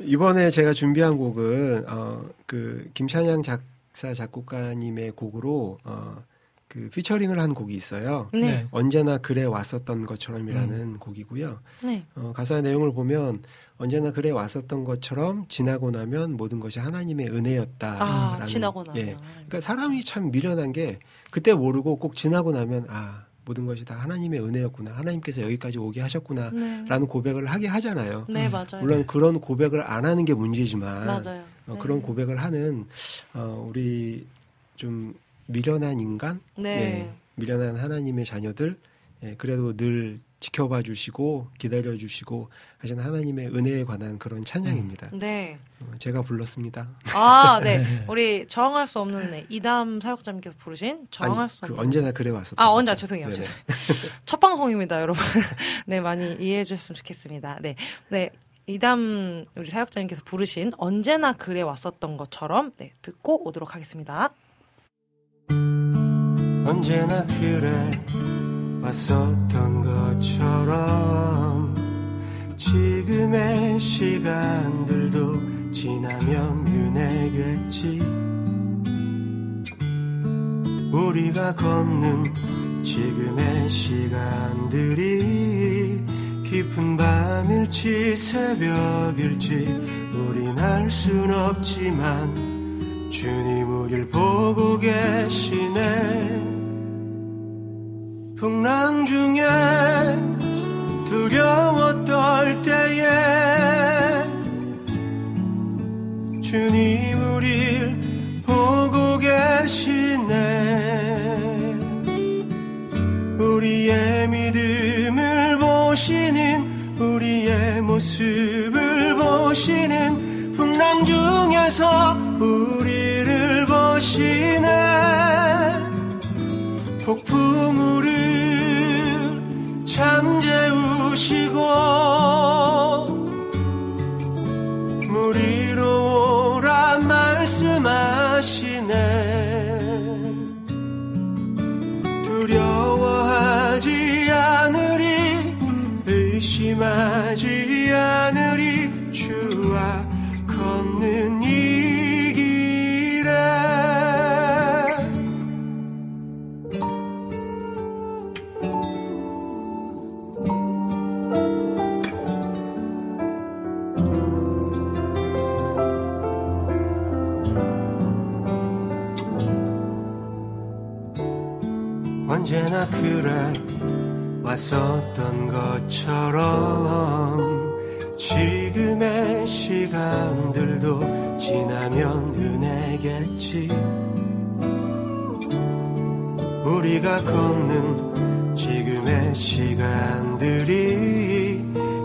이번에 제가 준비한 곡은 어, 그 김찬양 작사 작곡가님의 곡으로 어, 그 피처링을 한 곡이 있어요. 네. 언제나 그래 왔었던 것처럼이라는 곡이고요. 네. 어, 가사 내용을 보면 언제나 그래 왔었던 것처럼 지나고 나면 모든 것이 하나님의 은혜였다. 아, 지나고 나면. 예. 그러니까 사람이 참 미련한 게 그때 모르고 꼭 지나고 나면 아 모든 것이 다 하나님의 은혜였구나. 하나님께서 여기까지 오게 하셨구나. 네. 라는 고백을 하게 하잖아요. 네, 맞아요. 물론 그런 고백을 안 하는 게 문제지만 맞아요. 어, 네. 그런 고백을 하는 어, 우리 좀 미련한 인간, 네. 예, 미련한 하나님의 자녀들, 예, 그래도 늘 지켜봐 주시고 기다려 주시고 하시는 하나님의 은혜에 관한 그런 찬양입니다. 네. 어, 제가 불렀습니다. 아, 네. 우리 저항할 수 없는 네. 이담 사역자님께서 부르신 저항할 아니, 수그 없는 언제나 그래 왔었던 아, 언제 거죠. 죄송해요. 죄송해요. 첫 방송입니다, 여러분. 네, 많이 이해해 주셨으면 좋겠습니다. 네. 네. 이담 우리 사역자님께서 부르신 언제나 그래 왔었던 것처럼 네, 듣고 오도록 하겠습니다. 언제나 그래 왔었던 것처럼 지금의 시간들도 지나면 은혜겠지. 우리가 걷는 지금의 시간들이 깊은 밤일지 새벽일지 우린 알 순 없지만 주님 우릴 보고 계시네 풍랑 중에 두려워 떨 때에 주님 우릴 보고 계시네. 우리의 믿음을 보시는 우리의 모습을 보시는 풍랑 중에서 우리를 보시네 폭풍우를 잠재우시고 물 위로 오라 말씀하시네. 두려워하지 않으리 의심하 언제나 그래 왔었던 것처럼 지금의 시간들도 지나면 은혜겠지. 우리가 걷는 지금의 시간들이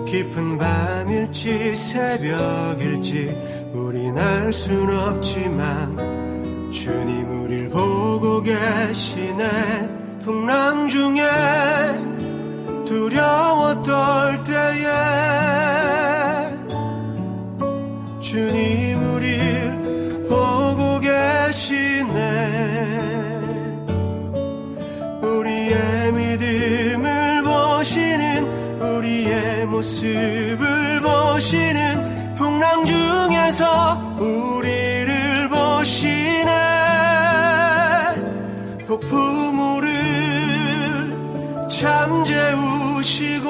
깊은 밤일지 새벽일지 우린 알 순 없지만 주님 우릴 보고 계시네 풍랑 중에 두려워 떨 때에 주님 우릴 보고 계시네. 우리의 믿음을 보시는 우리의 모습을 보시는 풍랑 중에서 우리 잠재우시고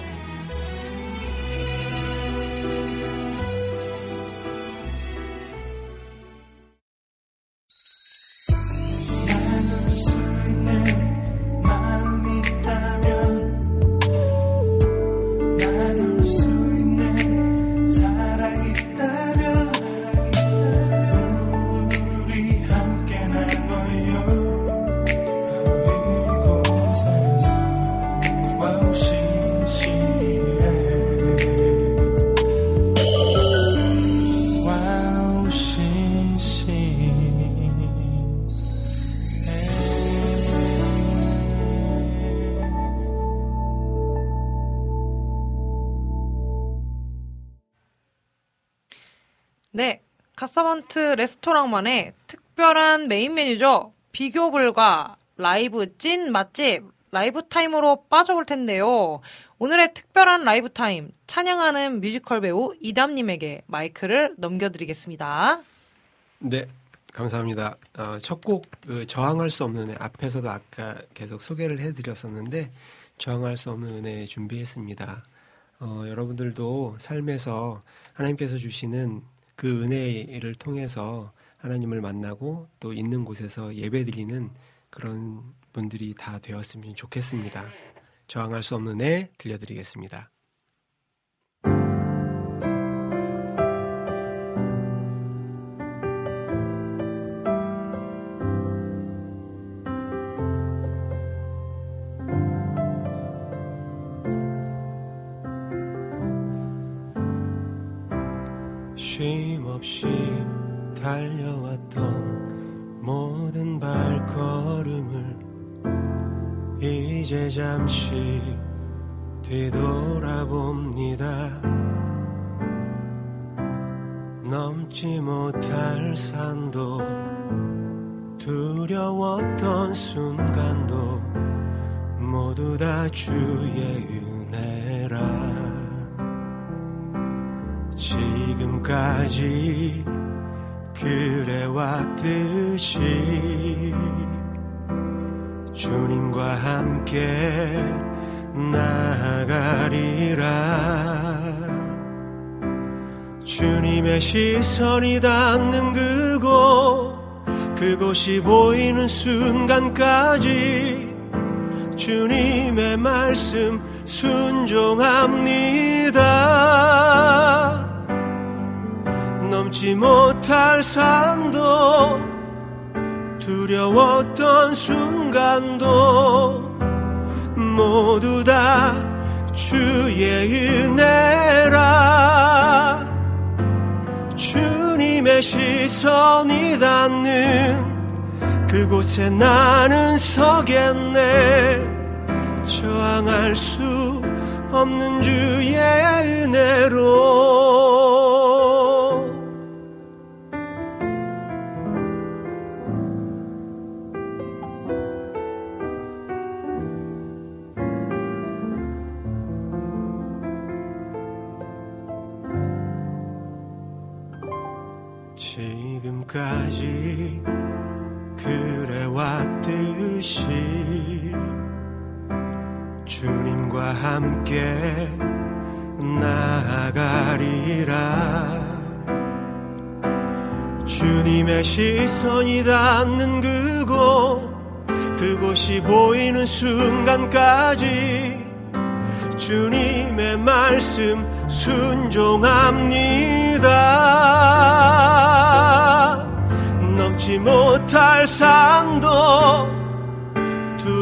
갓서번트 레스토랑만의 특별한 메인 메뉴죠. 비교 불가 라이브 찐 맛집 라이브 타임으로 빠져볼 텐데요. 오늘의 특별한 라이브 타임 찬양하는 뮤지컬 배우 이담님에게 마이크를 넘겨드리겠습니다. 네, 감사합니다. 어, 첫곡 그 저항할 수 없는 애 앞에서도 아까 계속 소개를 해드렸었는데 저항할 수 없는 은혜 준비했습니다. 어, 여러분들도 삶에서 하나님께서 주시는 그 은혜를 통해서 하나님을 만나고 또 있는 곳에서 예배드리는 그런 분들이 다 되었으면 좋겠습니다. 저항할 수 없는 애 들려드리겠습니다. 없이 달려왔던 모든 발걸음을 이제 잠시 뒤돌아봅니다. 넘지 못할 산도 두려웠던 순간도 모두 다 주의 은혜라. 지금까지 그래왔듯이 주님과 함께 나아가리라. 주님의 시선이 닿는 그곳 그곳이 보이는 순간까지 주님의 말씀 순종합니다 넘지 못할 산도 두려웠던 순간도 모두 다 주의 은혜라. 주 주님의 시선이 닿는 그곳에 나는 서겠네. 저항할 수 없는 주의 은혜로 듯이 주님과 함께 나아가리라. 주님의 시선이 닿는 그곳 그곳이 보이는 순간까지 주님의 말씀 순종합니다. 넘지 못할 산도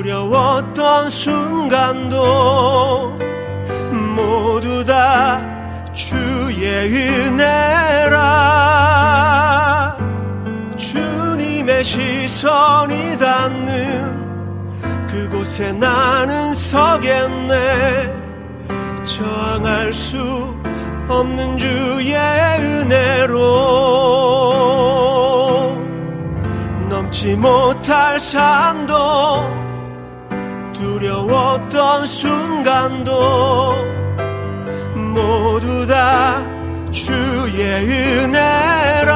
두려웠던 순간도 모두 다 주의 은혜라. 주님의 시선이 닿는 그곳에 나는 서겠네. 저항할 수 없는 주의 은혜로 넘지 못할 산도 두려웠던 순간도 모두 다 주의 은혜라.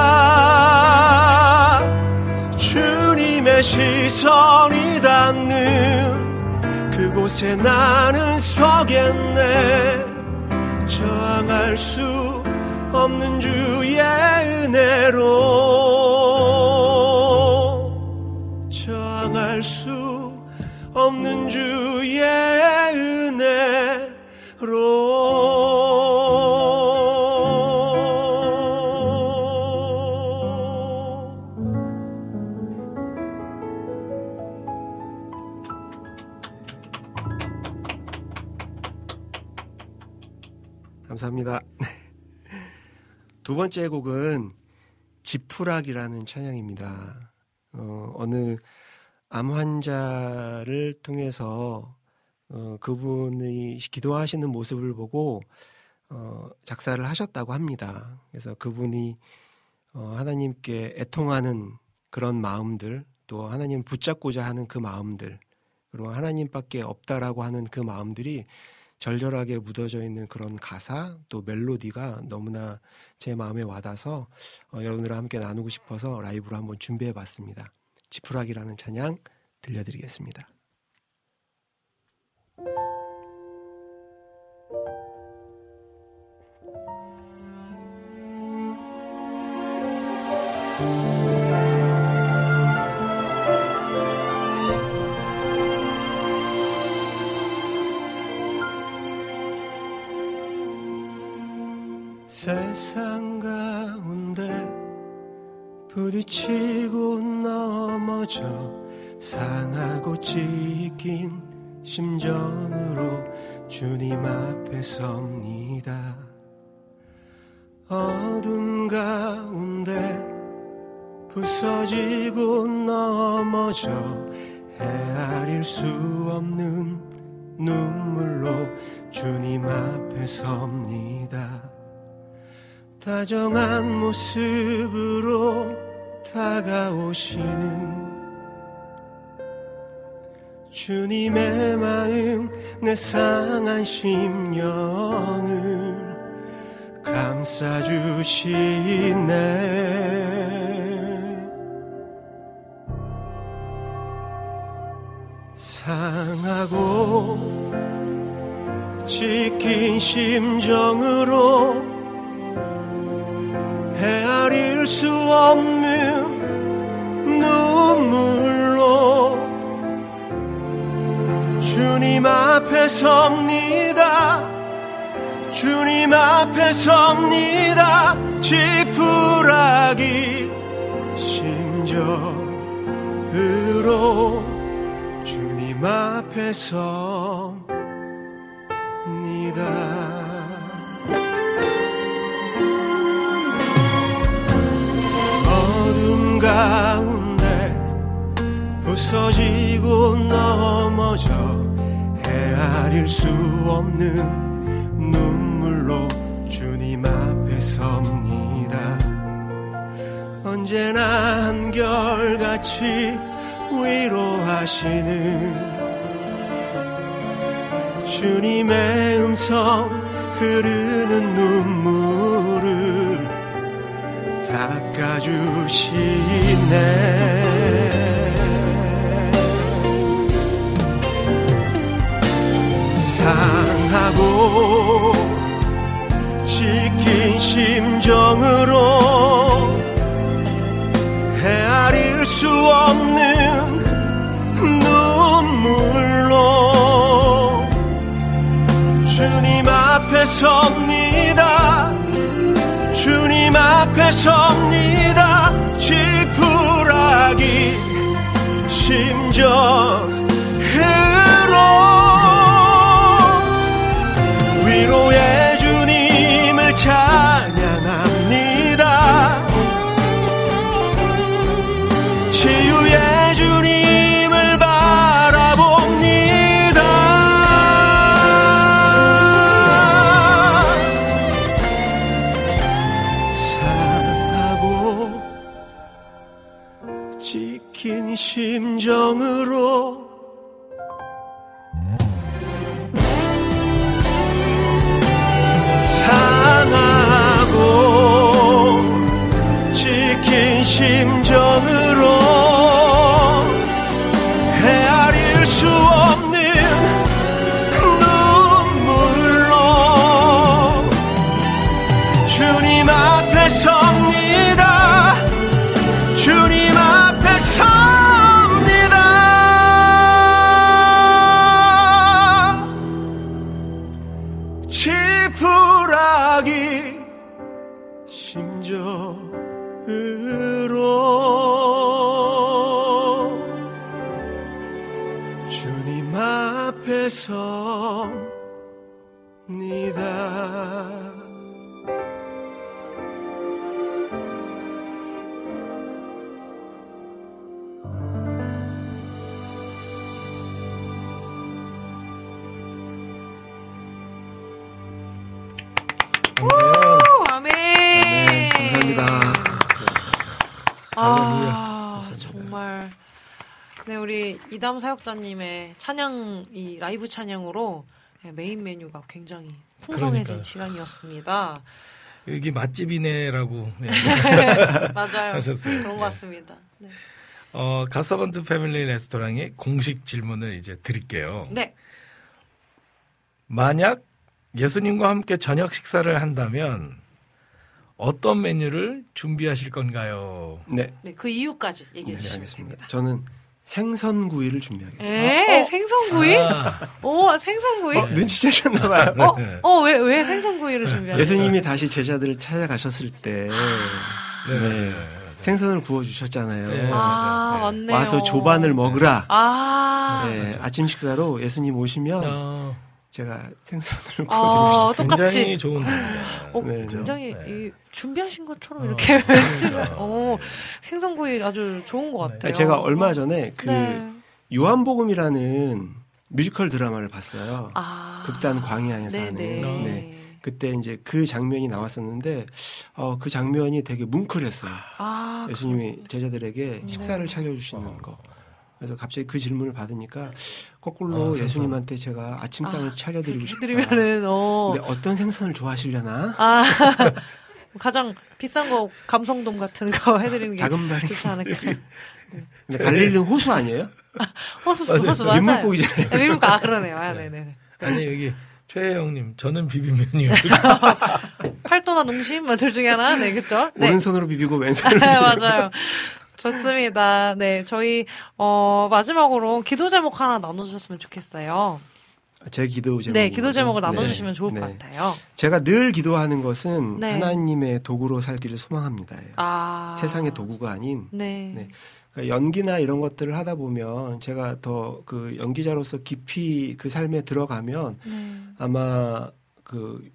주님의 시선이 닿는 그곳에 나는 서겠네. 저항할 수 없는 주의 은혜로. 저항할 수 없는 주의 은혜로 감사합니다. 두 번째 곡은 지푸락이라는 찬양입니다. 어, 어느 암 환자를 통해서 어, 그분이 기도하시는 모습을 보고 어, 작사를 하셨다고 합니다. 그래서 그분이 어, 하나님께 애통하는 그런 마음들, 또 하나님 붙잡고자 하는 그 마음들, 그리고 하나님밖에 없다라고 하는 그 마음들이 절절하게 묻어져 있는 그런 가사 또 멜로디가 너무나 제 마음에 와닿아서 어, 여러분들과 함께 나누고 싶어서 라이브로 한번 준비해 봤습니다. 지푸락이라는 찬양 들려드리겠습니다. 부딪히고 넘어져 상하고 찢긴 심정으로 주님 앞에 섭니다. 어둠 가운데 부서지고 넘어져 헤아릴 수 없는 눈물로 주님 앞에 섭니다. 다정한 모습으로 다가오시는 주님의 마음 내 상한 심령을 감싸주시네. 상하고 지킨 심정으로 헤아릴 수 없는 눈물로 주님 앞에 섭니다. 주님 앞에 섭니다. 지푸라기 심정으로 주님 앞에 섭니다 쓰러지고 넘어져 헤아릴 수 없는 눈물로 주님 앞에 섭니다. 언제나 한결같이 위로하시는 주님의 음성 흐르는 눈물을 닦아주시네 하고 지킨 심정으로 헤아릴 수 없는 눈물로 주님 앞에 섭니다. 주님 앞에 섭니다. 지푸라기 심정 이담 사역자님의 찬양, 이 라이브 찬양으로 네, 메인 메뉴가 굉장히 풍성해진 그러니까요. 시간이었습니다. 여기 맛집이네라고 네. 맞아요. 하셨어요. 그런 것 네. 같습니다. 네. 어, 갓서번트 패밀리 레스토랑의 공식 질문을 이제 드릴게요. 네. 만약 예수님과 함께 저녁 식사를 한다면 어떤 메뉴를 준비하실 건가요? 네, 네, 그 이유까지 얘기해 네, 주시면 알겠습니다. 됩니다. 저는 생선구이를 준비하겠습니다. 에, 생선구이? 아, 오, 생선구이? 어, 눈치 채셨나봐요. 어, 네. 어, 왜, 왜 생선구이를 준비하셨어요? 예수님이 다시 제자들을 찾아가셨을 때 네. 네. 생선을 구워 주셨잖아요. 네. 아, 맞아요. 맞네요. 와서 조반을 먹으라. 아, 네, 아침 식사로 예수님 오시면 어, 제가 생선을 아. 똑같이. 굉장히 좋은. 어, 네, 굉장히 네. 이, 준비하신 것처럼 어, 이렇게 그러니까. 어, 생선구이 아주 좋은 것 같아요. 아니, 제가 얼마 전에 그 네. 요한복음이라는 뮤지컬 드라마를 봤어요. 아, 극단 광야에서 하는. 네네. 네. 그때 이제 그 장면이 나왔었는데 어, 그 장면이 되게 뭉클했어요. 아, 예수님이 제자들에게 네. 식사를 차려주시는 거. 그래서 갑자기 그 질문을 받으니까 거꾸로 아. 예수님한테 제가 아침상을 아, 차려드리고 싶다. 해드리면은, 어. 근데 어떤 생선을 좋아하시려나? 아, 가장 비싼 거, 감성돔 같은 거 해드리는 게 다금바리. 좋지 않을까. 근데 갈릴리는 호수 아니에요? 호수, 호수 맞아요. 민물고기잖아요. 네, 민물고, 아, 그러네요. 아, 네 네네. 아니 여기 최혜영님 저는 비빔면이요. 팔도나 농심, 뭐, 둘 중에 하나? 네, 그쵸? 네. 오른손으로 비비고 왼손으로 비비고. 맞아요. 좋습니다. 네, 저희, 어, 마지막으로 기도 제목 하나 나눠주셨으면 좋겠어요. 제 기도 제목. 네, 기도 제목을 나눠주시면 네. 좋을 네. 것 같아요. 제가 늘 기도하는 것은 네. 하나님의 도구로 살기를 소망합니다. 아. 세상의 도구가 아닌 네. 네. 그러니까 연기나 이런 것들을 하다 보면 제가 더 그 연기자로서 깊이 그 삶에 들어가면 네. 아마 그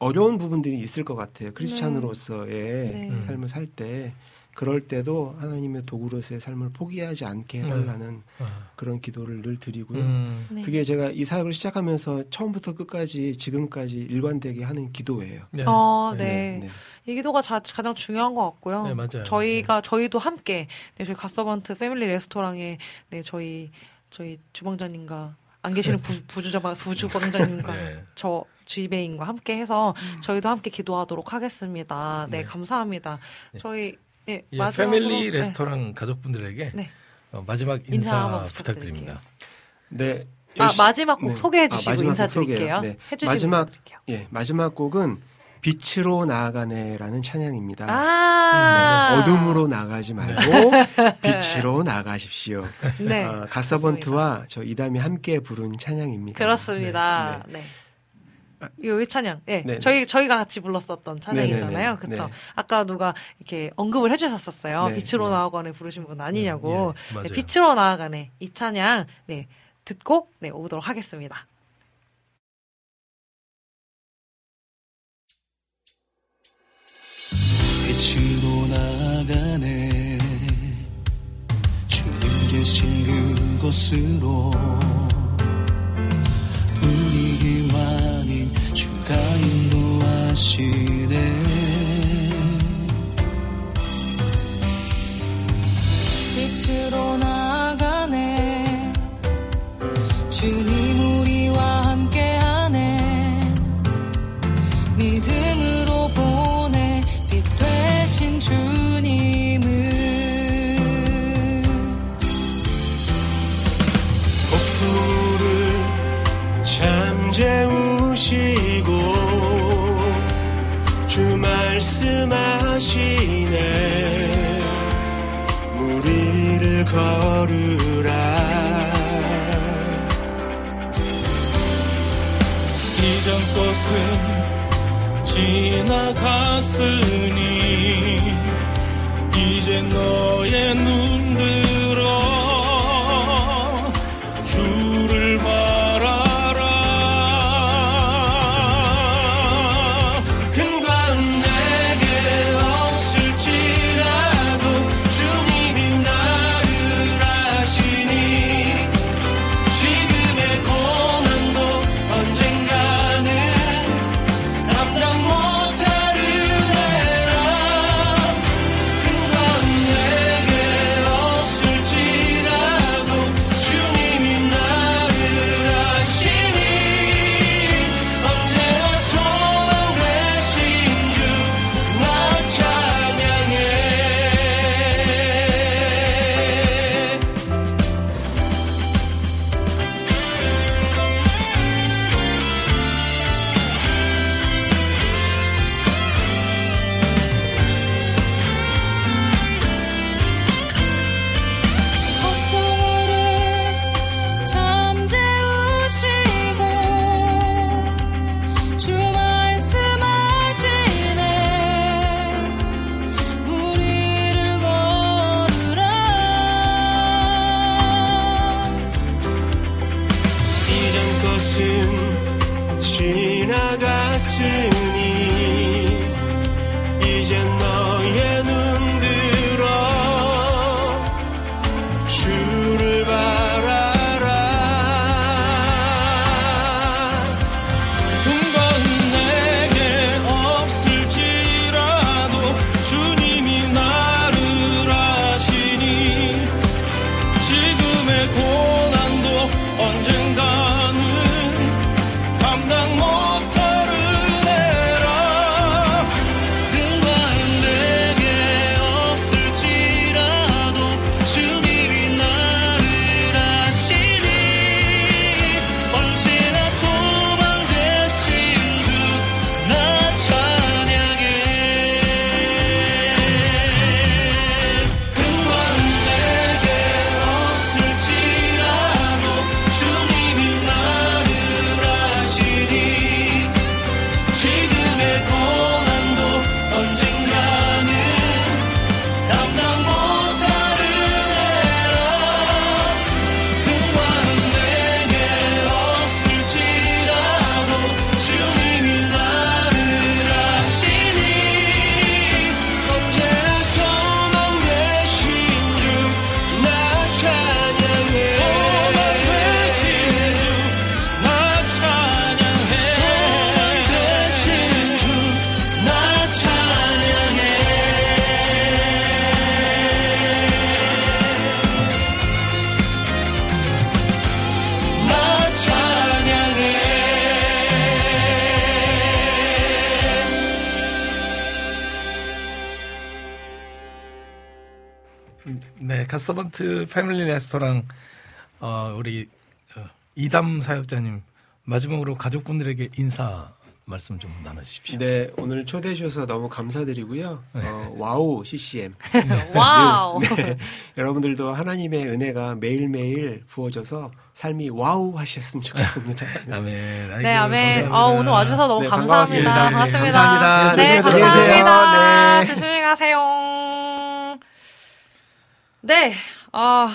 어려운 부분들이 있을 것 같아요. 크리스찬으로서의 네. 삶을 살 때. 그럴 때도 하나님의 도구로서의 삶을 포기하지 않게 해달라는 아, 그런 기도를 늘 드리고요. 음, 네. 그게 제가 이 사역을 시작하면서 처음부터 끝까지 지금까지 일관되게 하는 기도예요. 네. 어, 네. 네. 네. 이 기도가 자- 가장 중요한 것 같고요. 네, 맞아요. 저희가 저희도 함께 네, 저희 갓서번트 패밀리 레스토랑에 네, 저희 저희 주방장님과 안 계시는 부, 부주방 부주방장님과 네. 저 지배인과 함께 해서 저희도 함께 기도하도록 하겠습니다. 네, 네. 감사합니다. 네. 저희 네, 이 마지막으로 패밀리 네. 레스토랑 가족분들에게 네. 어, 마지막 인사 인사, 부탁드립니다. 네. 아, 마지막 곡 네. 소개해 아, 주시고 마지막 곡 인사드릴게요. 네. 해주시고 마지막 인사드릴게요. 예, 마지막 곡은 빛으로 나아가네라는 찬양입니다. 아, 네, 어둠으로 나가지 말고 빛으로 나가십시오. 네, 어, 가사번트와 저 이담이 함께 부른 찬양입니다. 그렇습니다. 네. 요 찬양, 네. 네, 네. 저희 저희가 같이 불렀었던 찬양이잖아요, 네, 네, 네. 그렇죠? 네. 아까 누가 이렇게 언급을 해 주셨었어요. 네, 빛으로 네. 나아가네 부르신 분 아니냐고. 예, 맞아요. 네, 빛으로 나아가네 이 찬양, 네 듣고 네 오도록 하겠습니다. 빛으로 나가네 주님 계신 그곳으로 하시네 빛으로 나가네. 주님 말씀하시네. 무리를 걸으라. 이전 것은 지나갔으니 이제 너 서번트 패밀리 레스토랑 어, 우리 어, 이담 사역자님 마지막으로 가족분들에게 인사 말씀 좀 나눠주십시오. 네, 오늘 초대해 주셔서 너무 감사드리고요. 어, 와우 CCM. 와우. 네, 여러분들도 하나님의 은혜가 매일매일 부어져서 삶이 와우 하셨으면 좋겠습니다. 아멘. 아이고, 네, 아멘. 감사합니다. 아, 오늘 와주셔서 너무 네, 감사합니다. 반갑습니다. 반갑습니다. 네, 네. 감사합니다. 네. 조심히 가세요. 네, 아,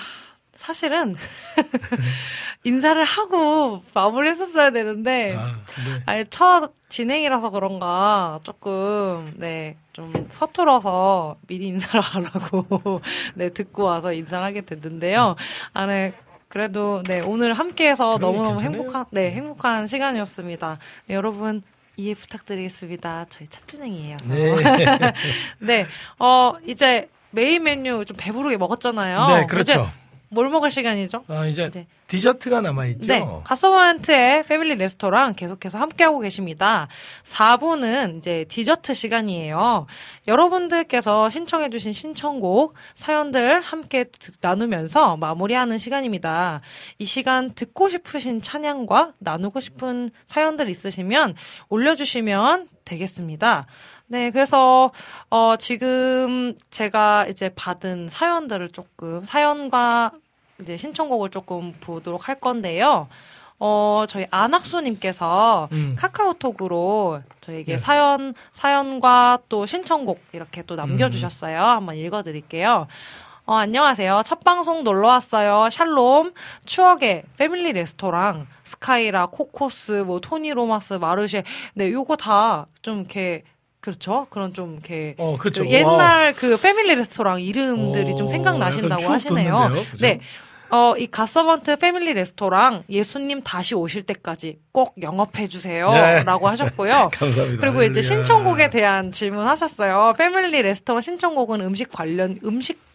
사실은 인사를 하고 마무리했었어야 되는데, 아, 네. 아예 첫 진행이라서 그런가 조금 네 좀 서툴어서 미리 인사를 안 하고 네 듣고 와서 인사를 하게 됐는데요. 아, 네. 그래도 네 오늘 함께해서 너무너무 괜찮아요. 행복한 네 행복한 시간이었습니다. 네, 여러분 이해 부탁드리겠습니다. 저희 첫 진행이에요. 네. 네, 어 이제 메인 메뉴 좀 배부르게 먹었잖아요. 네, 그렇죠. 이제 뭘 먹을 시간이죠? 아, 이제 네. 디저트가 남아있죠? 네. 갓서번트의 패밀리 레스토랑 계속해서 함께하고 계십니다. 4부는 이제 디저트 시간이에요. 여러분들께서 신청해주신 신청곡, 사연들 함께 듣- 나누면서 마무리하는 시간입니다. 이 시간 듣고 싶으신 찬양과 나누고 싶은 사연들 있으시면 올려주시면 되겠습니다. 네, 그래서, 어, 지금 제가 이제 받은 사연들을 조금, 사연과 이제 신청곡을 조금 보도록 할 건데요. 어, 저희 안학수님께서 음. 카카오톡으로 저에게 네. 사연, 사연과 또 신청곡 이렇게 또 남겨주셨어요. 음. 한번 읽어드릴게요. 어, 안녕하세요. 첫 방송 놀러 왔어요. 샬롬. 추억의 패밀리 레스토랑, 스카이라, 코코스, 뭐, 토니 로마스, 마르쉐. 네, 요거 다 좀 이렇게, 그렇죠? 그런 좀 이렇게. 어, 그쵸. 그 옛날 그 패밀리 레스토랑 이름들이 좀 오, 생각나신다고 하시네요. 네. 어, 이 갓서번트 패밀리 레스토랑 예수님 다시 오실 때까지 꼭 영업해 주세요. 네. 라고 하셨고요. 감사합니다. 그리고 이제 할렐루야. 신청곡에 대한 질문 하셨어요. 패밀리 레스토랑 신청곡은 음식 관련, 음식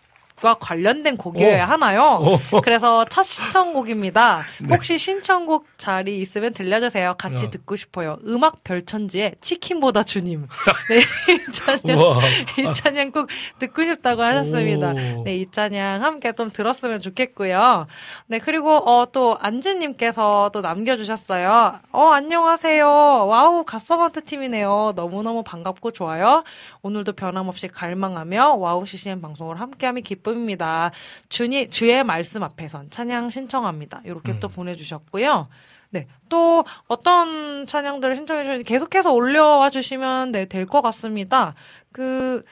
과 관련된 곡이어야 오. 하나요? 오. 그래서 첫 신청곡입니다. 네. 혹시 신청곡 자리 있으면 들려주세요. 같이 어. 듣고 싶어요. 음악 별천지의 치킨보다 주님. 네, 이 찬양, 우와. 이 찬양 꼭 듣고 싶다고 하셨습니다. 오. 네, 이 찬양 함께 좀 들었으면 좋겠고요. 네, 그리고 어, 또 안지님께서 또 남겨주셨어요. 어, 안녕하세요. 와우, 갓서번트 팀이네요. 너무너무 반갑고 좋아요. 오늘도 변함없이 갈망하며 와우 CCM 방송을 함께함이 기쁨입니다. 주니, 주의 말씀 앞에선 찬양 신청합니다. 이렇게 또 보내주셨고요. 네. 또 어떤 찬양들을 신청해 주시는지 계속해서 올려와 주시면 네, 될 것 같습니다. 그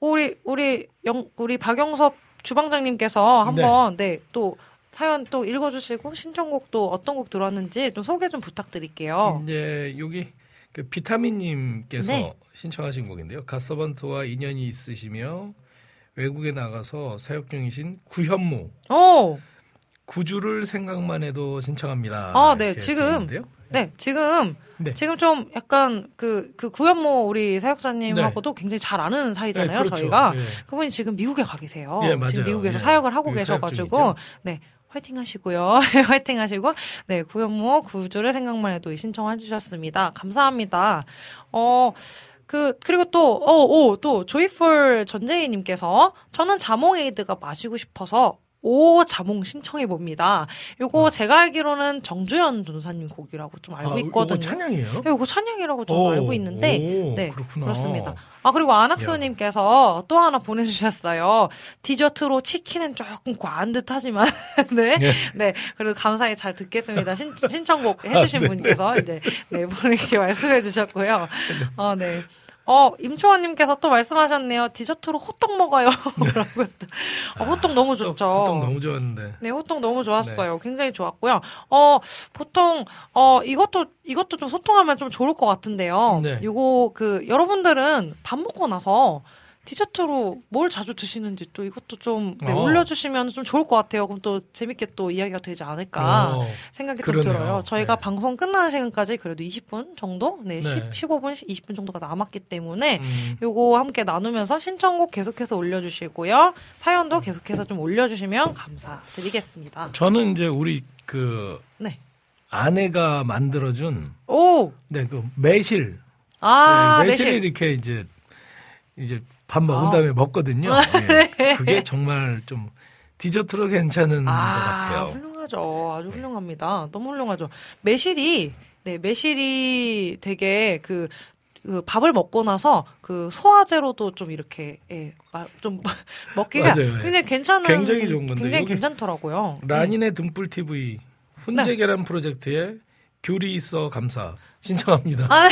우리 우리 영 우리 박영섭 주방장님께서 한번 네, 또 사연 또 읽어 주시고 신청곡도 어떤 곡 들었는지 좀 소개 좀 부탁드릴게요. 이제 여기 그 비타민 님께서 네. 신청하신 곡인데요. 갓서번트와 인연이 있으시며 외국에 나가서 사역 중이신 구현모 오. 구주를 생각만 해도 신청합니다. 아, 네. 지금 들었는데요. 네, 지금 네. 지금 좀 약간 그 그 구현모 우리 사역자님하고도 굉장히 잘 아는 사이잖아요, 네, 그렇죠. 저희가. 예. 그분이 지금 미국에 가 계세요. 예, 맞아요. 지금 미국에서 예. 사역을 하고 계셔가지고. 네. 화이팅 하시고요. 화이팅 하시고, 네, 구현모 구주를 생각만 해도 신청해 주셨습니다. 감사합니다. 어, 그, 그리고 또, 어, 오, 또, 조이풀 전재희님께서, 저는 자몽에이드가 마시고 싶어서, 오 자몽 신청해 봅니다. 요거 제가 알기로는 정주현 전사님 곡이라고 좀 알고 아, 있거든요. 이거 찬양이에요? 네, 이거 찬양이라고 좀 오, 알고 있는데, 오, 네, 그렇구나. 그렇습니다. 아 그리고 안학수님께서 또 하나 보내주셨어요. 디저트로 치킨은 조금 과한 듯하지만, 네, 네. 네, 그래도 감사히 잘 듣겠습니다. 신, 신청곡 해주신 아, 네, 분께서 이제 네 이렇게 말씀해 주셨고요. 어, 네. 어, 임초원님께서 또 말씀하셨네요. 디저트로 호떡 먹어요. 라고 또. 어, 호떡 너무 좋죠. 아, 호떡 너무 좋았는데. 네, 호떡 너무 좋았어요. 굉장히 좋았고요. 어, 보통, 어, 이것도, 이것도 좀 소통하면 좀 좋을 것 같은데요. 네. 요거, 그, 여러분들은 밥 먹고 나서 디저트로 뭘 자주 드시는지 또 이것도 좀 네, 어. 올려주시면 좀 좋을 것 같아요. 그럼 또 재밌게 또 이야기가 되지 않을까 어, 생각이. 좀 들어요. 저희가 네. 방송 끝나는 시간까지 그래도 20분 정도? 네, 네. 10, 15분, 20분 정도가 남았기 때문에 음, 요거 함께 나누면서 신청곡 계속해서 올려주시고요. 사연도 계속해서 좀 올려주시면 감사드리겠습니다. 저는 이제 우리 그 네. 아내가 만들어준 오! 네, 그 매실. 아, 네, 매실이 매실. 이렇게 이제 이제 밥 먹은 아. 다음에 먹거든요. 네. 예. 그게 정말 좀 디저트로 괜찮은 것 아, 같아요. 훌륭하죠. 아주 훌륭합니다. 너무 훌륭하죠. 매실이, 네, 매실이 되게 그, 그 밥을 먹고 나서 그 소화제로도 좀 이렇게, 예, 아, 좀 먹기가 맞아요. 예. 굉장히 괜찮은. 굉장히 좋은 건데, 굉장히 괜찮더라고요. 라닌의 등불 TV 훈제 네. 계란 프로젝트에 귤이 있어 감사 신청합니다. 아,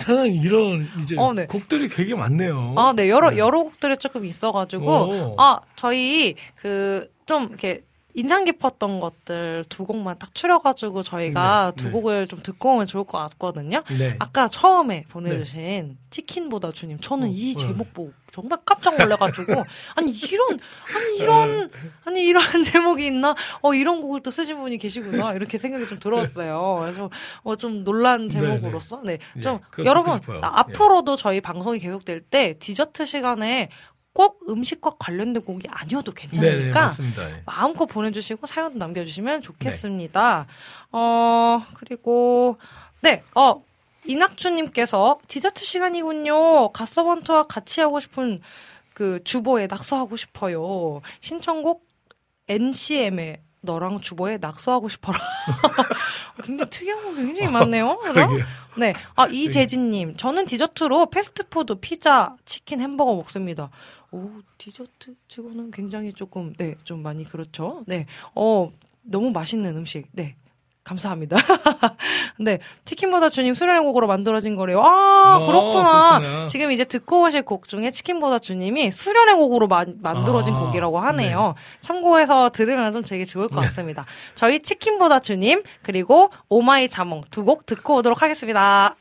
와, 저는 이런 이제 어, 네. 곡들이 되게 많네요. 아, 네, 여러, 네. 여러 곡들이 조금 있어 가지고, 오. 아, 저희, 그, 좀, 이렇게, 인상 깊었던 것들 두 곡만 딱 추려가지고 저희가 네, 두 네. 곡을 좀 듣고 오면 좋을 것 같거든요. 네. 아까 처음에 보내주신 치킨보다 주님, 저는 어, 이 어. 제목 보고 정말 깜짝 놀래가지고, 아니, 이런, 아니, 이런, 아니, 이런 제목이 있나? 어, 이런 곡을 또 쓰신 분이 계시구나. 이렇게 생각이 좀 들었어요. 그래서, 어, 좀 놀란 제목으로서, 네. 예, 좀, 여러분. 아, 앞으로도 저희 방송이 계속될 때 디저트 시간에 꼭 음식과 관련된 곡이 아니어도 네, 네, 괜찮으니까 맞습니다. 예. 마음껏 보내주시고 사연도 남겨주시면 좋겠습니다. 어, 그리고, 네, 어, 이낙주님께서 디저트 시간이군요. 갓서번트와 같이 하고 싶은 그 주보에 낙서하고 싶어요. 신청곡 NCM의 너랑 주보에 낙서하고 싶어라. 굉장히 특이한 곡이 굉장히 많네요. 그죠? 그러게요. 네. 아, 이재진님. 저는 디저트로 패스트푸드, 피자, 치킨, 햄버거 먹습니다. 오, 디저트 치고는 굉장히 조금, 네, 좀 많이 그렇죠. 네. 어, 너무 맛있는 음식. 네. 감사합니다. 네. 치킨보다 주님 수련의 곡으로 만들어진 거래요. 아, 어, 그렇구나. 그렇구나. 지금 이제 듣고 오실 곡 중에 치킨보다 주님이 수련의 곡으로 마- 만들어진 아, 곡이라고 하네요. 참고해서 들으면 좀 되게 좋을 것 같습니다. 저희 치킨보다 주님, 그리고 오마이 자몽 두 곡 듣고 오도록 하겠습니다.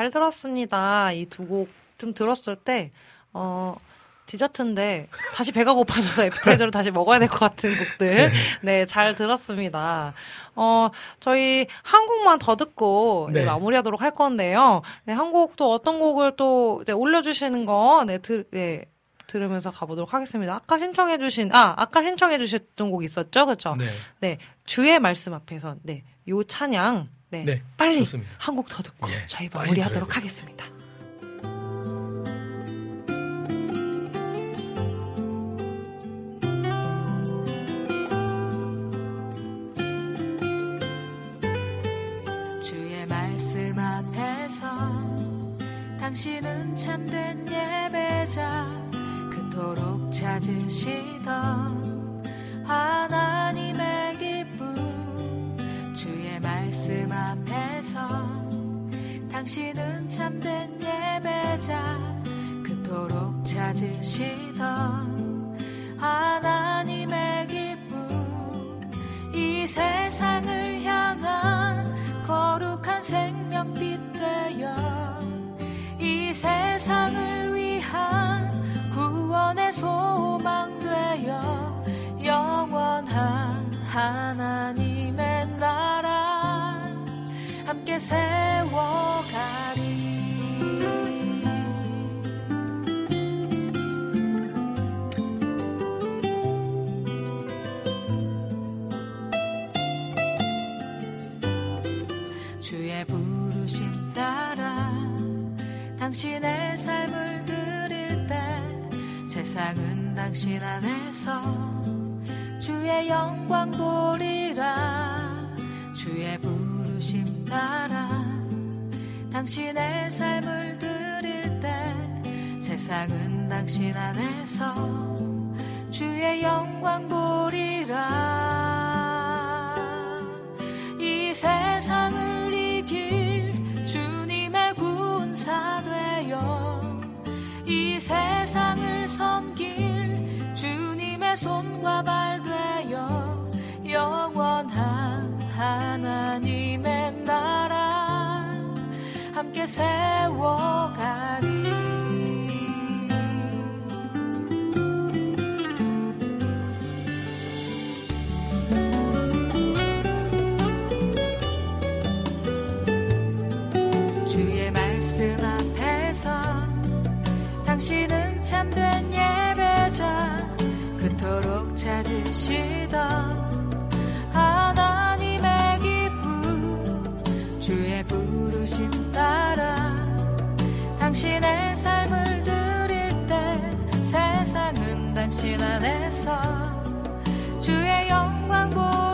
잘 들었습니다. 이 두 곡 좀 들었을 때, 어, 디저트인데 다시 배가 고파져서 에피타이저를 다시 먹어야 될 것 같은 곡들. 네, 잘 들었습니다. 어, 저희 한 곡만 더 듣고 네. 네, 마무리하도록 할 건데요. 네, 한곡 또 어떤 곡을 또 네, 올려주시는 거, 네, 들, 네, 들으면서 가보도록 하겠습니다. 아까 신청해주신, 아, 아까 신청해주셨던 곡 있었죠? 그쵸? 네. 네, 주의 말씀 앞에서, 네, 요 찬양, 네, 네, 빨리. 한 곡 더 듣고 예, 저희 마무리하도록 하겠습니다. 주의 말씀 앞에서 당신은 참된 예배자 그토록 찾으시던 하나님의 기쁨 주의 말씀 앞에서 당신은 참된 예배자 그토록 찾으시던 하나님의 기쁨. 이 세상을 향한 거룩한 생명빛 되어 이 세상을 위한 구원의 소망 되어 영원한 하나님의 나라 함께 세워가리. 주의 부르심 따라 당신의 삶을 드릴 때 세상은 당신 안에서 주의 영광 보리라. 주의 부르심 따라. 당신의 삶을 드릴 때 세상은 당신 안에서 주의 영광 보리라. 이 세상을 이길 주님의 군사 되어 이 세상을 섬길 주님의 손과 발 함께 세워가리. 주의 말씀 앞에서 당신은 참된 예배자 그토록 찾으시던 당신의 삶을 드릴 때 세상은 당신 안에서 주의 영광 보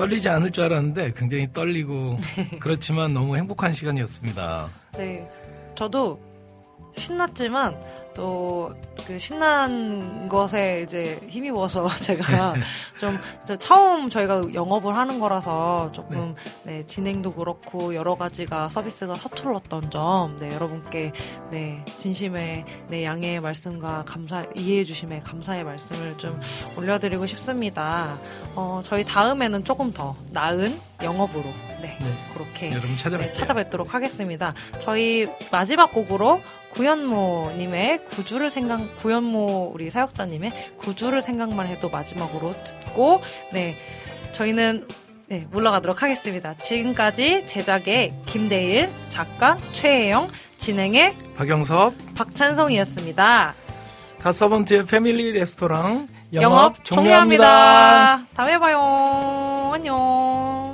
떨리지 않을 줄 알았는데 굉장히 떨리고 그렇지만 너무 행복한 시간이었습니다. 네. 저도 신났지만 또 그 신난 것에 이제 힘입어서 제가 좀 처음 저희가 영업을 하는 거라서 조금 네, 진행도 그렇고 여러 가지가 서비스가 서툴렀던 점, 네, 여러분께 네, 진심의 네, 양해의 말씀과 감사, 이해해 주심의 감사의 말씀을 좀 올려드리고 싶습니다. 어, 저희 다음에는 조금 더 나은 영업으로 네, 그렇게 여러분 찾아뵐게요. 네, 찾아뵙도록 하겠습니다. 저희 마지막 곡으로 구현모님의 구주를 생각, 구현모 우리 사역자님의 구주를 생각만 해도 마지막으로 듣고, 네, 저희는 네, 물러가도록 하겠습니다. 지금까지 제작의 김대일, 작가 최혜영, 진행의 박영섭, 박찬성이었습니다. 가서번트의 패밀리 레스토랑 영업, 영업 종료합니다. 종료합니다. 다음에 봐요. 안녕.